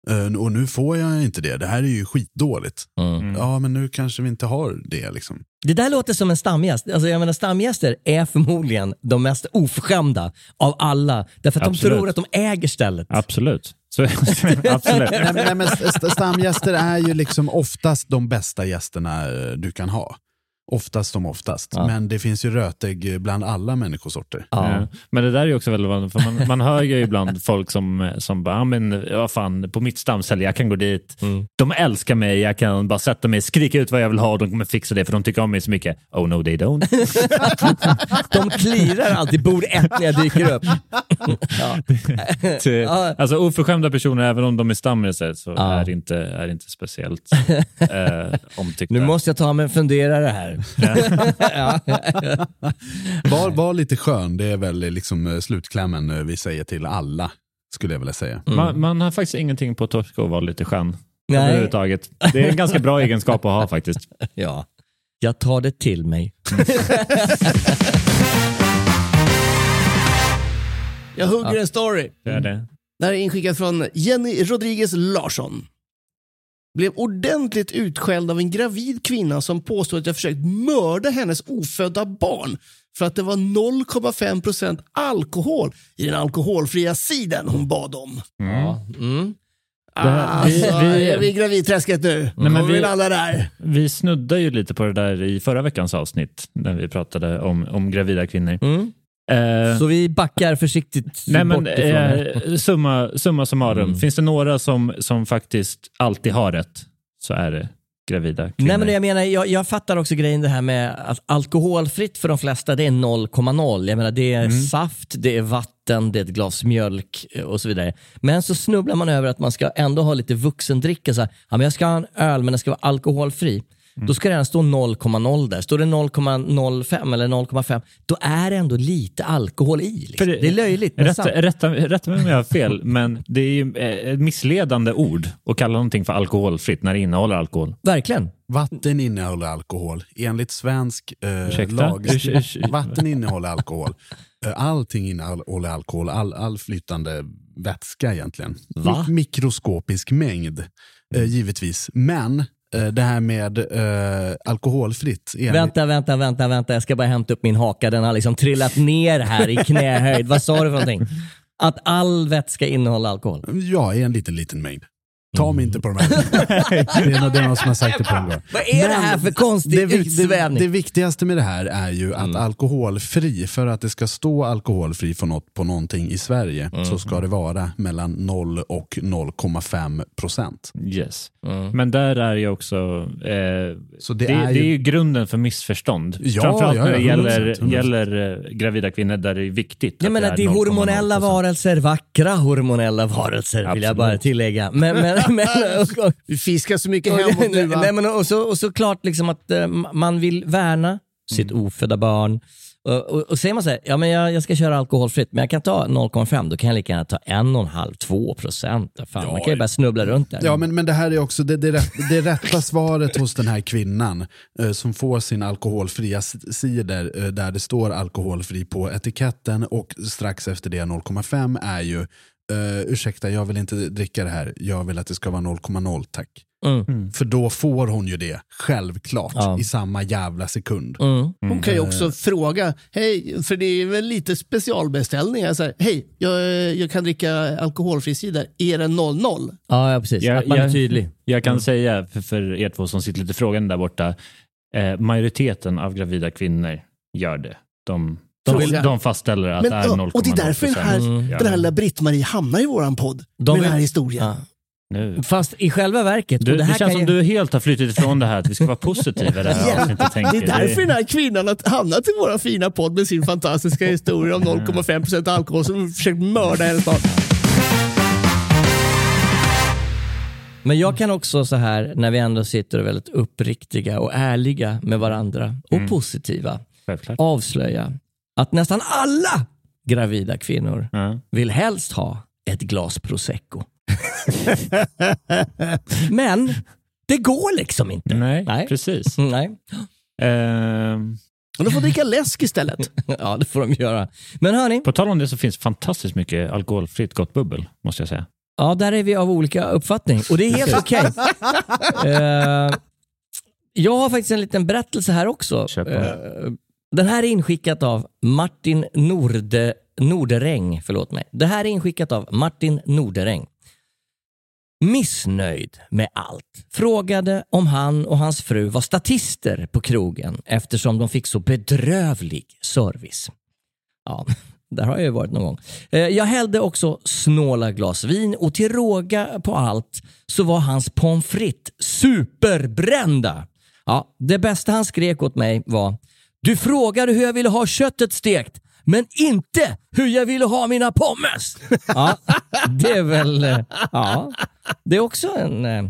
Eh, Och nu får jag inte det, det här är ju skitdåligt. Mm. Ja, men nu kanske vi inte har det liksom. Det där låter som en stamgäst. Alltså, jag menar, stamgäster är förmodligen de mest oförskämda av alla. Därför att de Absolut. tror att de äger stället. Absolut. Så, absolut. nej, men- nej, men st- stamgäster är ju liksom oftast de bästa gästerna eh, du kan ha. Oftast som oftast. Ja. Men det finns ju rötägg bland alla människosorter. Ja. Men det där är också väldigt vanligt, för man, man hör ju ibland folk som, som bara, ah, men vad fan, på mitt stamställe, jag kan gå dit. De älskar mig, jag kan bara sätta mig, skrika ut vad jag vill ha och de kommer fixa det för de tycker om mig så mycket. Oh no they don't. De klirar alltid bord ett när jag dyker upp. ja. Till- alltså oförskämda personer, även om de är stammisar, så Ja. är inte, är inte speciellt eh, omtyckta. Nu måste jag ta mig en funderare här. Ja. Var, var lite skön, det är väl liksom eh, slutklämmen eh, vi säger till alla, skulle jag vilja säga. man, man har faktiskt ingenting på att torska och vara lite skön. Nej. Överhuvudtaget. Det är en ganska bra egenskap att ha faktiskt. ja, jag tar det till mig. Jag hugger en story. Det är det. Det här är inskickat från Jenny Rodriguez Larsson. Blev ordentligt utskälld av en gravid kvinna som påstod att jag försökt mörda hennes ofödda barn för att det var 0,5 procent alkohol i den alkoholfria siden hon bad om. Ja. Mm. Alltså, vi- vi- är vi i gravidträsket nu? men Kommer vi landa där? Vi snuddade ju lite på det där i förra veckans avsnitt när vi pratade om, om gravida kvinnor. Mm. Eh, Så vi backar försiktigt nej, men, bort ifrån det. eh, summa, summa summarum, Mm. finns det några som, som faktiskt alltid har rätt så är det gravida kvinnor. Nej, men jag, menar, jag, jag fattar också grejen det här med att alkoholfritt för de flesta det är 0,0. Jag menar det är saft, det är vatten, det är ett glas mjölk eh, och så vidare. Men så snubblar man över att man ska ändå ha lite vuxendricka. Så här, ja, men jag ska ha en öl men den ska vara alkoholfri. Då ska det redan stå 0,0 där. Står det 0,05 eller 0,5 då är det ändå lite alkohol i. Liksom. För Det, är löjligt. Rätta, rätta, rätta mig om jag har fel, men det är ju eh, ett missledande ord att kalla någonting för alkoholfritt när det innehåller alkohol. Verkligen. Vatten innehåller alkohol. Enligt svensk eh, urs- Vatten innehåller alkohol. Eh, Allting innehåller alkohol. All, all flytande vätska egentligen. Va? Mik- mikroskopisk mängd, eh, givetvis. Men det här med eh, alkoholfritt. enligt- Vänta, vänta, vänta, vänta. Jag ska bara hämta upp min haka. Den har liksom trillat ner här i knähöjd. Vad sa du för någonting? Att all vätska innehåller alkohol? Ja, i en liten, liten mängd. Ta mig inte på de här. det, är någon, det är någon som har sagt det på en gång. Vad är det här för konstig det, vik- det, utsvävning? det viktigaste med det här är ju att Mm. alkoholfri, för att det ska stå alkoholfri på, något, på någonting i Sverige, Mm. så ska det vara mellan 0 och 0,5 procent. Yes. Mm. Men där är ju också, eh, Så det, det det, är är ju- ju grunden för missförstånd. Ja, Framförallt ja, när det ja, 100%, gäller, 100%. gäller eh, gravida kvinnor där det är viktigt. Jag menar, det är 0,0%. hormonella varelser, vackra hormonella varelser vill jag bara Absolut. tillägga. Men, men, men, och, och, Vi fiskar så mycket hemåt nu va? Nej, men och, så, och såklart liksom att eh, man vill värna sitt ofödda barn. Och, och, och säger man så här, ja, men jag, jag ska köra alkoholfritt, men jag kan ta 0,5, då kan jag lika gärna ta 1,5-2 procent. Fan, man kan ju bara snubbla runt där. Ja, men, men det här är också det, det, rätt, det rätta svaret hos den här kvinnan eh, som får sin alkoholfria cider eh, där det står alkoholfri på etiketten och strax efter det 0,5 är ju Uh, ursäkta, jag vill inte dricka det här. Jag vill att det ska vara 0,0 tack. Mm. För då får hon ju det, självklart, Ja. i samma jävla sekund. Mm. Hon kan ju också fråga, hej, för det är väl lite specialbeställningar. Så här, hej, jag, jag kan dricka alkoholfri cider. Är den 00? Ja, ja, precis. Ja, att man är tydlig. Jag kan Mm. säga för, för er två som sitter lite frågande där borta, eh, majoriteten av gravida kvinnor gör det. De, De vill- de fastställer att Men, det är 0,0 och det är därför den här, Mm. den här lilla Britt-Marie hamnar i våran podd. De med vill- den här historien. Ja. Nu. Fast i själva verket, Du, det, det känns som ju... du helt har flyttat ifrån det här att vi ska vara positiva i det här Ja, avsnittet. det tänker. är därför den här kvinnan har hamnat i våra fina podd med sin fantastiska historia om 0,5% alkohol som försökt mörda hennes barn. Men jag kan också så här, när vi ändå sitter och är väldigt uppriktiga och ärliga med varandra och positiva, Självklart. avslöja att nästan alla gravida kvinnor Ja. vill helst ha ett glas prosecco. Men det går liksom inte. Nej, Nej. precis. Nej. Ehm, Och de får dricka läsk istället. Ja, det får de göra. Men hörni, på tal om det så finns fantastiskt mycket alkoholfritt gott bubbel, måste jag säga. ja, där är vi av olika uppfattning och det är helt okej. Eh, jag har faktiskt en liten berättelse här också. Eh, den här är inskickat av Martin Norde, Norderäng. Förlåt mig. Det här är inskickat av Martin Norderäng. Missnöjd med allt. Frågade om han och hans fru var statister på krogen eftersom de fick så bedrövlig service. Ja, där har jag ju varit någon gång. Eh, jag hällde också snåla glas vin och till råga på allt så var hans pommes frites superbrända. Ja, det bästa han skrek åt mig var du frågade hur jag ville ha köttet stekt men inte hur jag ville ha mina pommes. Ja, det är väl, eh, ja, det är också en eh,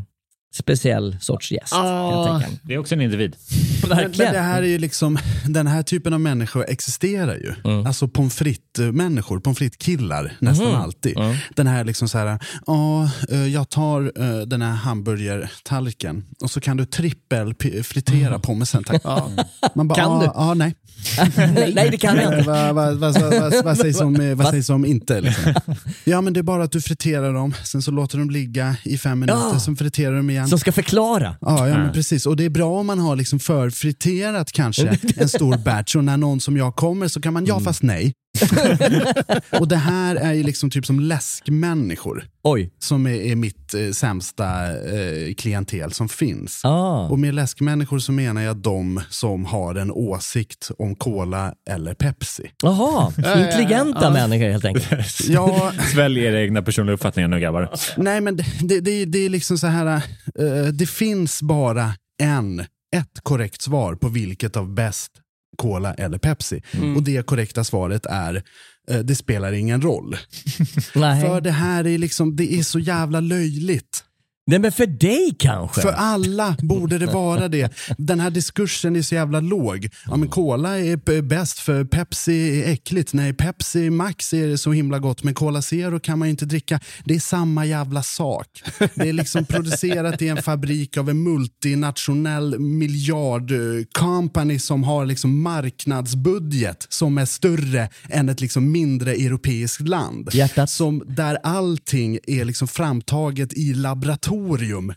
speciell sorts gäst. Ah. Det är också en individ. Men, men det här är ju liksom, den här typen av människor existerar ju. Alltså pommes frites-människor, pommes frites-killar nästan alltid. Den här liksom så här, ja, eh, jag tar eh, den här hamburgertallriken och så kan du trippel fritera pommesen tack. Man bara, Kan du? Ja, nej. Nej, det kan jag inte. vad, vad, vad, vad, vad, sägs om, eh, vad sägs om inte? Liksom? Ja men det är bara att du friterar dem, sen så låter de ligga i fem minuter, Ja. sen friterar de igen. Som ska förklara. Ja, ja men precis. Och det är bra om man har liksom förfriterat kanske en stor batch och när någon som jag kommer så kan man ja fast nej. och det här är ju liksom typ som läskmänniskor Oj. som är, är mitt eh, sämsta eh, klientel som finns. Ah. Och med läskmänniskor så menar jag de som har en åsikt om cola eller Pepsi. Jaha, intelligenta människor helt enkelt. Ja, Svälj era egna personliga uppfattningar nu grabbar. Nej, men det, det, det, det är liksom så här. eh, det finns bara en, ett korrekt svar på vilket av bäst Cola eller Pepsi. Och det korrekta svaret är eh, det spelar ingen roll. För det här är liksom, det är så jävla löjligt. Nej men för dig kanske? För alla borde det vara det. Den här diskursen är så jävla låg. Ja, men cola är bäst för Pepsi är äckligt. Nej, Pepsi Max är så himla gott men Cola Zero kan man ju inte dricka. Det är samma jävla sak. Det är liksom producerat i en fabrik av en multinationell miljard eh, som har liksom marknadsbudget som är större än ett liksom mindre europeiskt land. Hjärtat. Som, där allting är liksom framtaget i laboratorium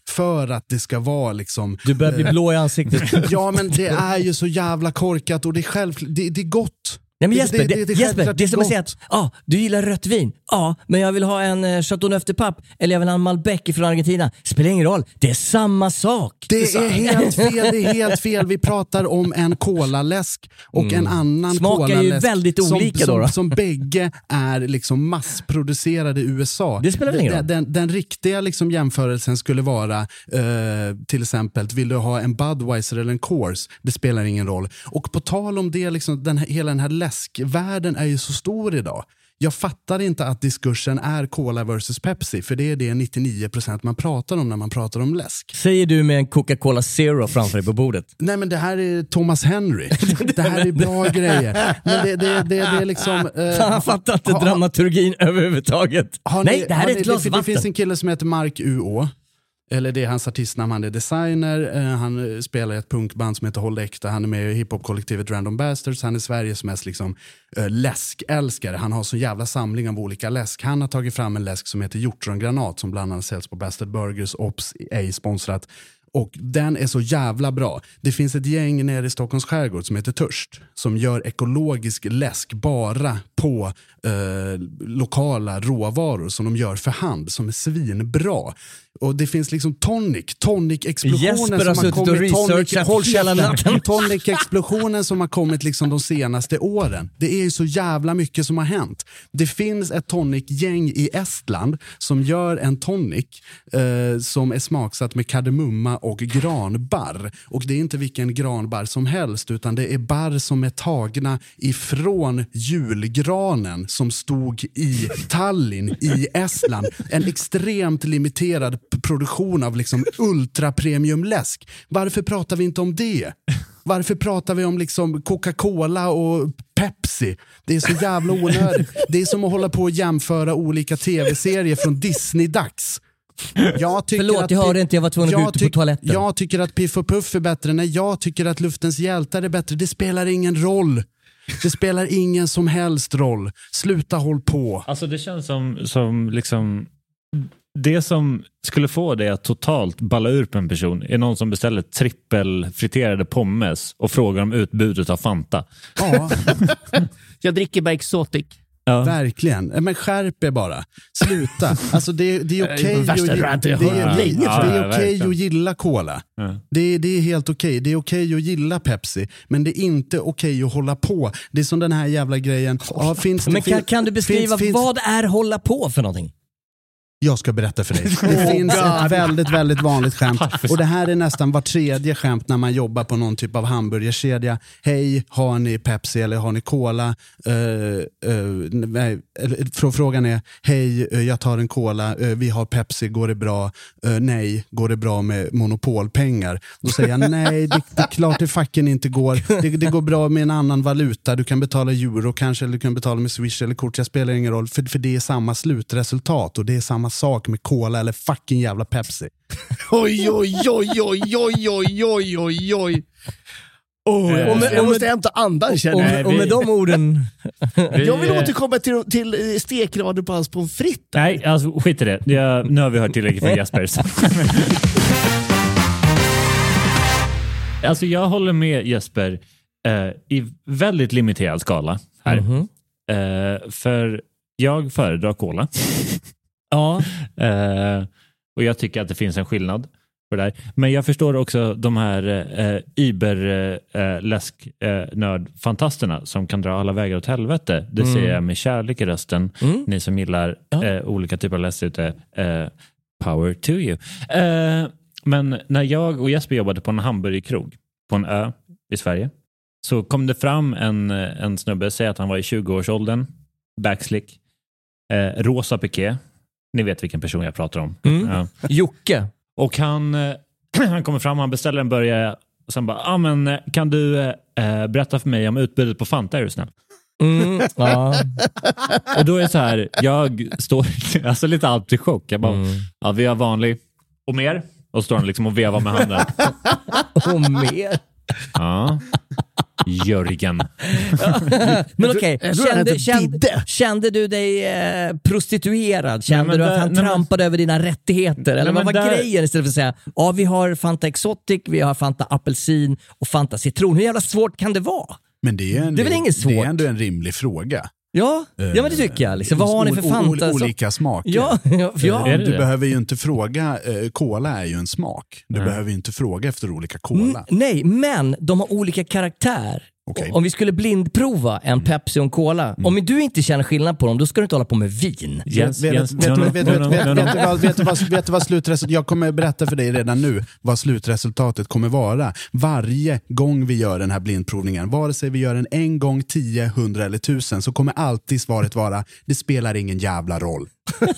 för att det ska vara liksom... Du börjar bli eh, blå i ansiktet. Ja men det är ju så jävla korkat och det är självklart, det, det är gott. Nej men Jesper, det, det, det, Jesper, det är som att säga att ah, du gillar rött vin. Ja, men jag vill ha en eh, Chateauneuf de Pape eller jag vill ha en Malbec från Argentina. Spelar ingen roll, det är samma sak. Det är helt fel, det är helt fel. Vi pratar om en kolaläsk och en annan Mm. Smakar ju kolaläsk väldigt som, olika då som, då. som bägge är liksom massproducerade i USA. Det spelar väl ingen den, roll? den, den riktiga liksom jämförelsen skulle vara eh, till exempel, vill du ha en Budweiser eller en Coors? Det spelar ingen roll. Och på tal om det, liksom, den hela den här läskvärlden är ju så stor idag. Jag fattar inte att diskursen är Cola versus Pepsi, för det är det 99% man pratar om när man pratar om läsk. Säger du med en Coca-Cola Zero framför dig på bordet. Nej men det här är Thomas Henry. Det här är bra grejer. Men det, det, det, det är liksom... eh, jag fattar inte ha- dramaturgin överhuvudtaget. har Nej, ni- det här är ni- ett glas det, det finns vatten. en kille som heter Mark UÅ. Eller det är hans artistnamn, han är designer, eh, han spelar i ett punkband som heter Håll Äkta, han är med i hiphopkollektivet Random Bastards, han är Sveriges mest liksom, eh, läskälskare. Han har så jävla samling av olika läsk. Han har tagit fram en läsk som heter hjortrongranat som bland annat säljs på Bastard Burgers, Ops, ej sponsrat. Och den är så jävla bra. Det finns ett gäng nere i Stockholms skärgård som heter Törst som gör ekologisk läsk bara på eh, lokala råvaror som de gör för hand som är svinbra. Och det finns liksom tonic, tonic-explosionen som har kommit, researchat håll tonic-explosionen som har kommit liksom de senaste åren. Det är ju så jävla mycket som har hänt. Det finns ett tonic-gäng i Estland som gör en tonic eh, som är smaksatt med kardemumma och granbarr. Och det är inte vilken granbarr som helst utan det är barr som är tagna ifrån julgranen som stod i Tallinn i Estland. En extremt limiterad produktion av liksom ultrapremiumläsk. Varför pratar vi inte om det? Varför pratar vi om liksom Coca-Cola och Pepsi? Det är så jävla onödigt. Det är som att hålla på och jämföra olika tv-serier från Disney-dags. Jag tycker Förlåt, att jag hörde inte, jag var tvungen att gå jag ut på toaletten. Jag tycker att Piff och Puff är bättre. Nej, jag tycker att Luftens hjältar är bättre. Det spelar ingen roll. Det spelar ingen som helst roll. Sluta håll på. Alltså det känns som, som liksom det som skulle få dig att totalt balla ur på en person är någon som beställer trippelfriterade pommes och frågar om utbudet av Fanta. Ja, Jag dricker bara Exotic. Ja. verkligen. Men skärp er bara. Sluta. Alltså det, det är okej värsta att, det, är verkligen. att gilla cola. Ja. Det, det är helt okej. Det är okej att gilla Pepsi. Men det är inte okej att hålla på. Det är som den här jävla grejen. Ja, finns det, Men kan, kan du beskriva, finns- finns- vad är hålla på för någonting? Jag ska berätta för dig. Det finns ett väldigt, väldigt vanligt skämt. Och det här är nästan var tredje skämt när man jobbar på någon typ av hamburgerkedja. Hej, har ni Pepsi eller har ni Cola? Uh, nej, frå- frågan är, hej, jag tar en Cola, eh, vi har Pepsi, går det bra? Nej, går det bra med monopolpengar? Då säger jag, nej, det, det är klart det fucking inte går. Det, det går bra med en annan valuta, du kan betala euro kanske, eller du kan betala med swish eller kort, jag spelar ingen roll, för, för det är samma slutresultat och det är samma sak med Cola eller fucking jävla Pepsi. Oj, oj, oj, oj, oj, oj, oj, oj, oj. Oh, jag, Eh, måste, jag måste med- hämta andan känner jag. och med de orden, Jag vill återkomma till, till eh, stekrader på hans pommes frites. Nej, alltså, skit i det. Jag, nu har vi hört tillräckligt för Jespers. alltså, jag håller med Jesper eh, i väldigt limiterad skala här. Mhm. Eh, för jag föredrar cola. Ja, Eh, och jag tycker att det finns en skillnad på det där. Men jag förstår också de här eh, Iber-läsk-nörd-fantasterna som kan dra alla vägar åt helvete. Det Mm. ser jag med kärlek i rösten. Mm. Ni som gillar Ja. eh, olika typer av läsk ute. Eh, power to you. Eh, men när jag och Jesper jobbade på en hamburgerkrog på en ö i Sverige så kom det fram en, en snubbe, säg att han var i 20-årsåldern, backslick, eh, rosa piké. Ni vet vilken person jag pratar om. Mm. Ja. Jocke. Och han, eh, han kommer fram, han beställer en burgare och sen bara, ah, men, eh, kan du eh, berätta för mig om utbudet på Fanta är du snäll? Mm, ja. Och då är det så här, jag står alltså lite allt i chock. Jag bara, ja, vi har vanlig och mer. Och så står han liksom och vevar med handen. Och mer. Ja. Jörgen. Men okej, han kände, kände, kände du dig eh, prostituerad? Kände men du att där- han nej, men- trampade över dina rättigheter? Eller Nej, vad var men där- grejen istället för att säga ja vi har Fanta Exotic, vi har Fanta Apelsin och Fanta Citron. Hur jävla svårt kan det vara? Men det är, en, Det är väl inget Det är svårt? ändå en rimlig fråga. Ja, ja men det tycker jag. Liksom. Vad har ni för Fanta? Olika smaker. Ja, ja, ja. Det Du det? behöver ju inte fråga, eh, cola är ju en smak. Du behöver ju inte fråga efter olika cola. Mm, nej, men de har olika karaktär. Okej. Om vi skulle blindprova en Pepsi och en Cola, om du inte känner skillnad på dem, då ska du inte hålla på med vin. Vet- du vad- vet du vad- vet du vad slutresultatet, jag kommer berätta för dig redan nu vad slutresultatet kommer vara. Varje gång vi gör den här blindprovningen, vare sig vi gör den en gång, tio, hundra eller tusen, så kommer alltid svaret vara, det spelar ingen jävla roll.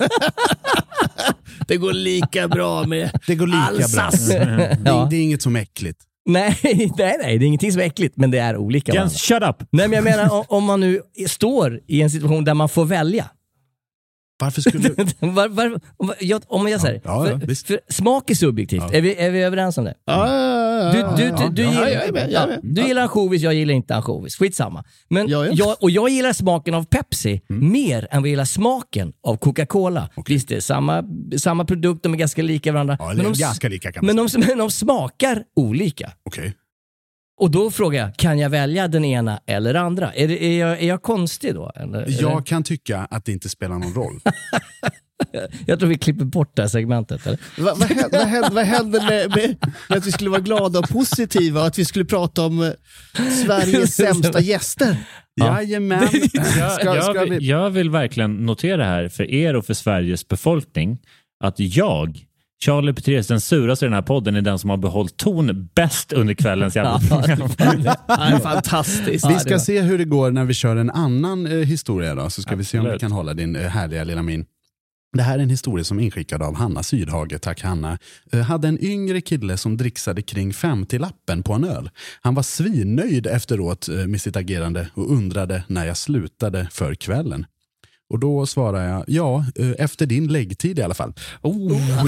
Det går lika bra med Det går lika Alsace. bra. Det, Ja. det är inget som är äckligt. Nej, nej, nej, det är ingenting som är äckligt, men det är olika. Jens, shut up! Nej, men jag menar om, man nu står i en situation där man får välja. Varför skulle du... var, var, om, jag, om jag säger, Ja, ja, för, för smak är subjektivt. Är, vi, är vi överens om det? Ja, ja, ja, Du, du, du, du, gillar, du gillar ansjovis, jag gillar inte ansjovis. Skitsamma. Men Ja, ja. Jag, och jag gillar smaken av Pepsi mer än vad jag gillar smaken av Coca-Cola. Visst, det är samma, samma produkt, de är ganska lika varandra. Men, de, ganska lika men, de, men de smakar olika. Okej. Och då frågar jag, kan jag välja den ena eller andra? Är, det, är, jag, är jag konstig då? Eller? Jag kan tycka att det inte spelar någon roll. jag tror vi klipper bort det här segmentet. Eller? Vad, vad, händer, vad, händer, vad händer med, med, med att vi skulle vara glada och positiva och att vi skulle prata om eh, Sveriges sämsta gäster? Jajamän. Jag, Ska, jag, ska vi... jag vill verkligen notera här för er och för Sveriges befolkning att jag, Charlie Petrus, den suraste i den här podden, är den som har behållit ton bäst under kvällens jävla program. Det är fantastiskt. Vi ska se hur det går när vi kör en annan eh, historia då, så ska vi se om vi Absolut. kan hålla din eh, härliga lilla min. Det här är en historia som är inskickad av Hanna Sydhage, tack Hanna. Jag hade en yngre kille som dricksade kring 50-lappen på en öl. Han var svinnöjd efteråt eh, med sitt agerande och undrade när jag slutade för kvällen. Och då svarar jag, ja, eh, efter din läggtid i alla fall. Oh.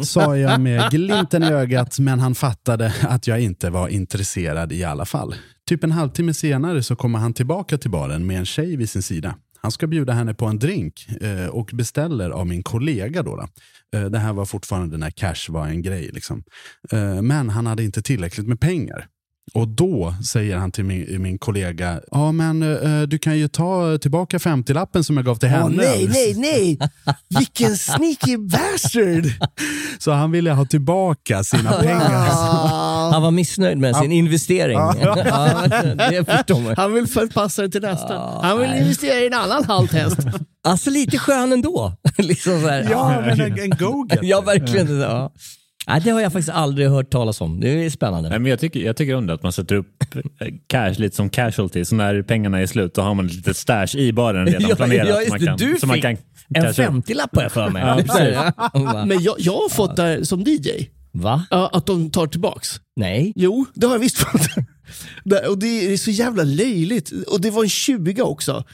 Sa jag med glimten i ögat, men han fattade att jag inte var intresserad i alla fall. Typ en halvtimme senare så kommer han tillbaka till baren med en tjej vid sin sida. Han ska bjuda henne på en drink eh, och beställer av min kollega. Då, då. Eh, det här var fortfarande när cash var en grej. Liksom. Eh, men han hade inte tillräckligt med pengar. Och då säger han till min, min kollega, ja men eh, du kan ju ta tillbaka 50-lappen som jag gav till Åh, henne. nej, nej, nej! Vilken sneaky bastard! Så han ville ha tillbaka sina pengar. Han var missnöjd med sin investering. Ja, det förstår man. han vill förpassa det till nästa. Han vill investera i en annan halt häst. Alltså lite skön ändå. liksom så här, Ja, men en, en go-getter. Ja, verkligen. Ja. Nej, det har jag faktiskt aldrig hört talas om. Det är spännande. Nej, men jag, tycker, jag tycker om det att man sätter upp eh, cash lite som casualty, så när pengarna är slut då har man ett litet stash i baren redan Ja, planerat. ja, man kan, Du så man fick kan En casha upp. 50-lapp har jag för mig. Ja? Men jag, jag har fått det som DJ, Va? ja, att de tar tillbaks. Nej. Jo, det har jag visst fått. Och det är så jävla löjligt. Och det var en 20 också.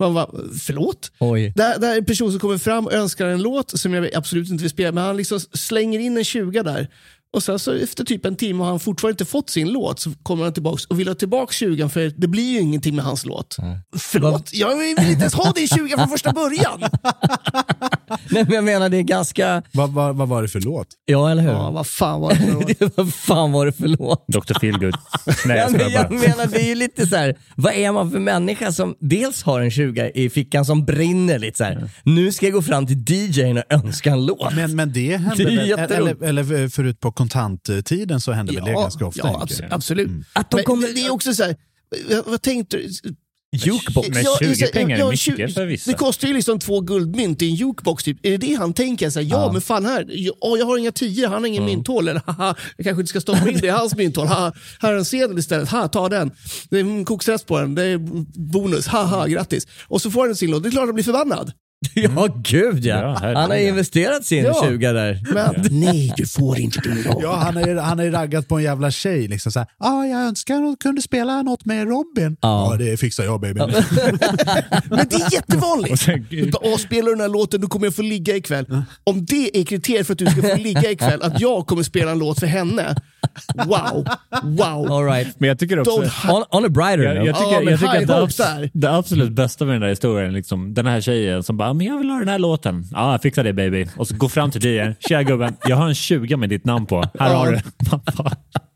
Man bara, förlåt? Oj. Där, där är en person som kommer fram och önskar en låt som jag absolut inte vill spela, men han liksom slänger in en 20 där. Och sen så efter typ en timme har han fortfarande inte fått sin låt, så kommer han tillbaks och vill ha tillbaka 20 för det blir ju ingenting med hans låt. Förlåt, jag vill inte ens ha din 20 från första början. Nej, men jag menar det är ganska... Vad, vad, vad var det för låt? Ja, eller hur? Ja, vad fan var det för låt? vad fan var det för låt? Dr. Feelgood. Nej, Ja, jag men jag menar, det är ju lite så här, vad är man för människa som dels har en 20 i fickan som brinner lite så här. Nu ska jag gå fram till DJn och önska en låt. Men, men det hände Det väl, eller, eller förut på kontanttiden så hände väl det ganska ofta? Ja, abs- absolut. Att de kommer- det- det är också så här, vad, vad tänkte du? Jukebox. Ja, 20 så här, pengar är ja, mycket 20 för vissa. Det kostar ju liksom två guldmynt i en jukebox. Typ. Är det det han tänker? Så här, ja, men fan här, ja, åh, jag har inga tio, han har ingen mynthål. Eller, haha, jag kanske inte ska stoppa in det i hans mynthål. Haha, här är en sedel istället. Ha, ta den. Det är en koksrest på den. Det är bonus. Haha, grattis. Och så får han sin låt. Det är klart att han blir förbannad. Ja, gud ja. Ja. Han har investerat sin Ja. 20 där. Men nej, du får inte din roll. Ja, han har ju han har ju raggat på en jävla tjej. Liksom så här, ah, jag önskar att hon kunde spela något med Robin. Ja. Ja, det fixar jag baby. Men det är jättevanligt. Och sen- Du bara, "Åh, spelar du den här låten då kommer jag få ligga ikväll. Om det är kriteriet för att du ska få ligga ikväll, att jag kommer spela en låt för henne. Wow, wow. All right. Men jag tycker också... On, on a brighter Jag, jag tycker, Ja, jag tycker att det, abs- där. det absolut bästa med den där historien, liksom, den här tjejen som bara “men jag vill ha den här låten”. “Ja, jag fixar det baby”. Och så går fram till DJn. “Tja gubben, jag har en 20 med ditt namn på. Här har du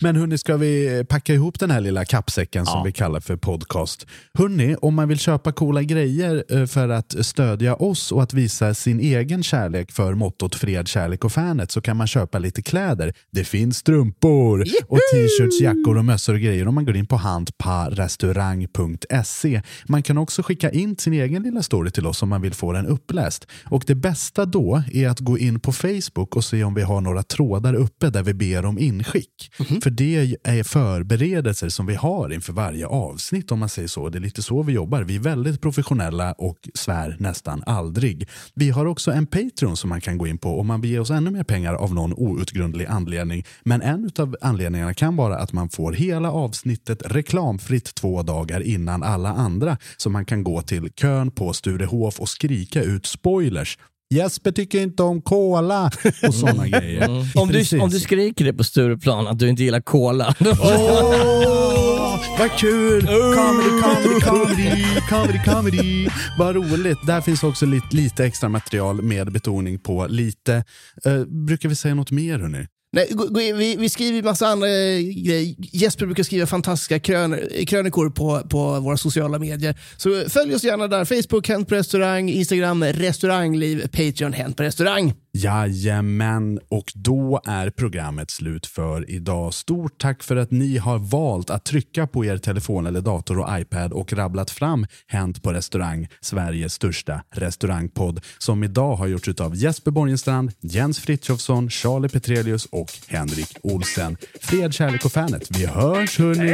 Men hörni, ska vi packa ihop den här lilla kappsäcken som Ja. vi kallar för podcast? Hörni, om man vill köpa coola grejer eh, för att stödja oss och att visa sin egen kärlek för mottot fred, kärlek och fanet så kan man köpa lite kläder. Det finns strumpor och t-shirts, jackor och mössor och grejer om man går in på handparestaurang.se. Man kan också skicka in sin egen lilla story till oss om man vill få den uppläst. Och det bästa då är att gå in på Facebook och se om vi har några trådar uppe där vi ber om inskick. För det är förberedelser som vi har inför varje avsnitt om man säger så. Det är lite så vi jobbar. Vi är väldigt professionella och svär nästan aldrig. Vi har också en Patreon som man kan gå in på om man vill ge oss ännu mer pengar av någon outgrundlig anledning. Men en av anledningarna kan vara att man får hela avsnittet reklamfritt två dagar innan alla andra. Så man kan gå till kön på Sturehof och skrika ut spoilers. Jesper tycker inte om cola och sådana grejer. Om du, om du skriker det på Stureplan att du inte gillar cola. Åh, vad kul! Comedy, comedy, comedy, comedy, comedy. Vad roligt. Där finns också lite, lite extra material med betoning på lite. Eh, brukar vi säga något mer hörni? Nej, vi, vi skriver massa andra eh, grejer. Jesper brukar skriva fantastiska krön, krönikor på, på våra sociala medier. Så följ oss gärna där. Facebook, Hänt på restaurang, Instagram, restaurangliv, Patreon, Hänt på restaurang. Jajamän, och då är programmet slut för idag. Stort tack för att ni har valt att trycka på er telefon eller dator och iPad och rabblat fram Hänt på restaurang, Sveriges största restaurangpodd, som idag har gjorts av Jesper Borgenstrand, Jens Frithiofsson, Charlie Petrelius och Henrik Olsen. Fred, kärlek och fanet. Vi hörs hörni!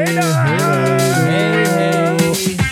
Hej då!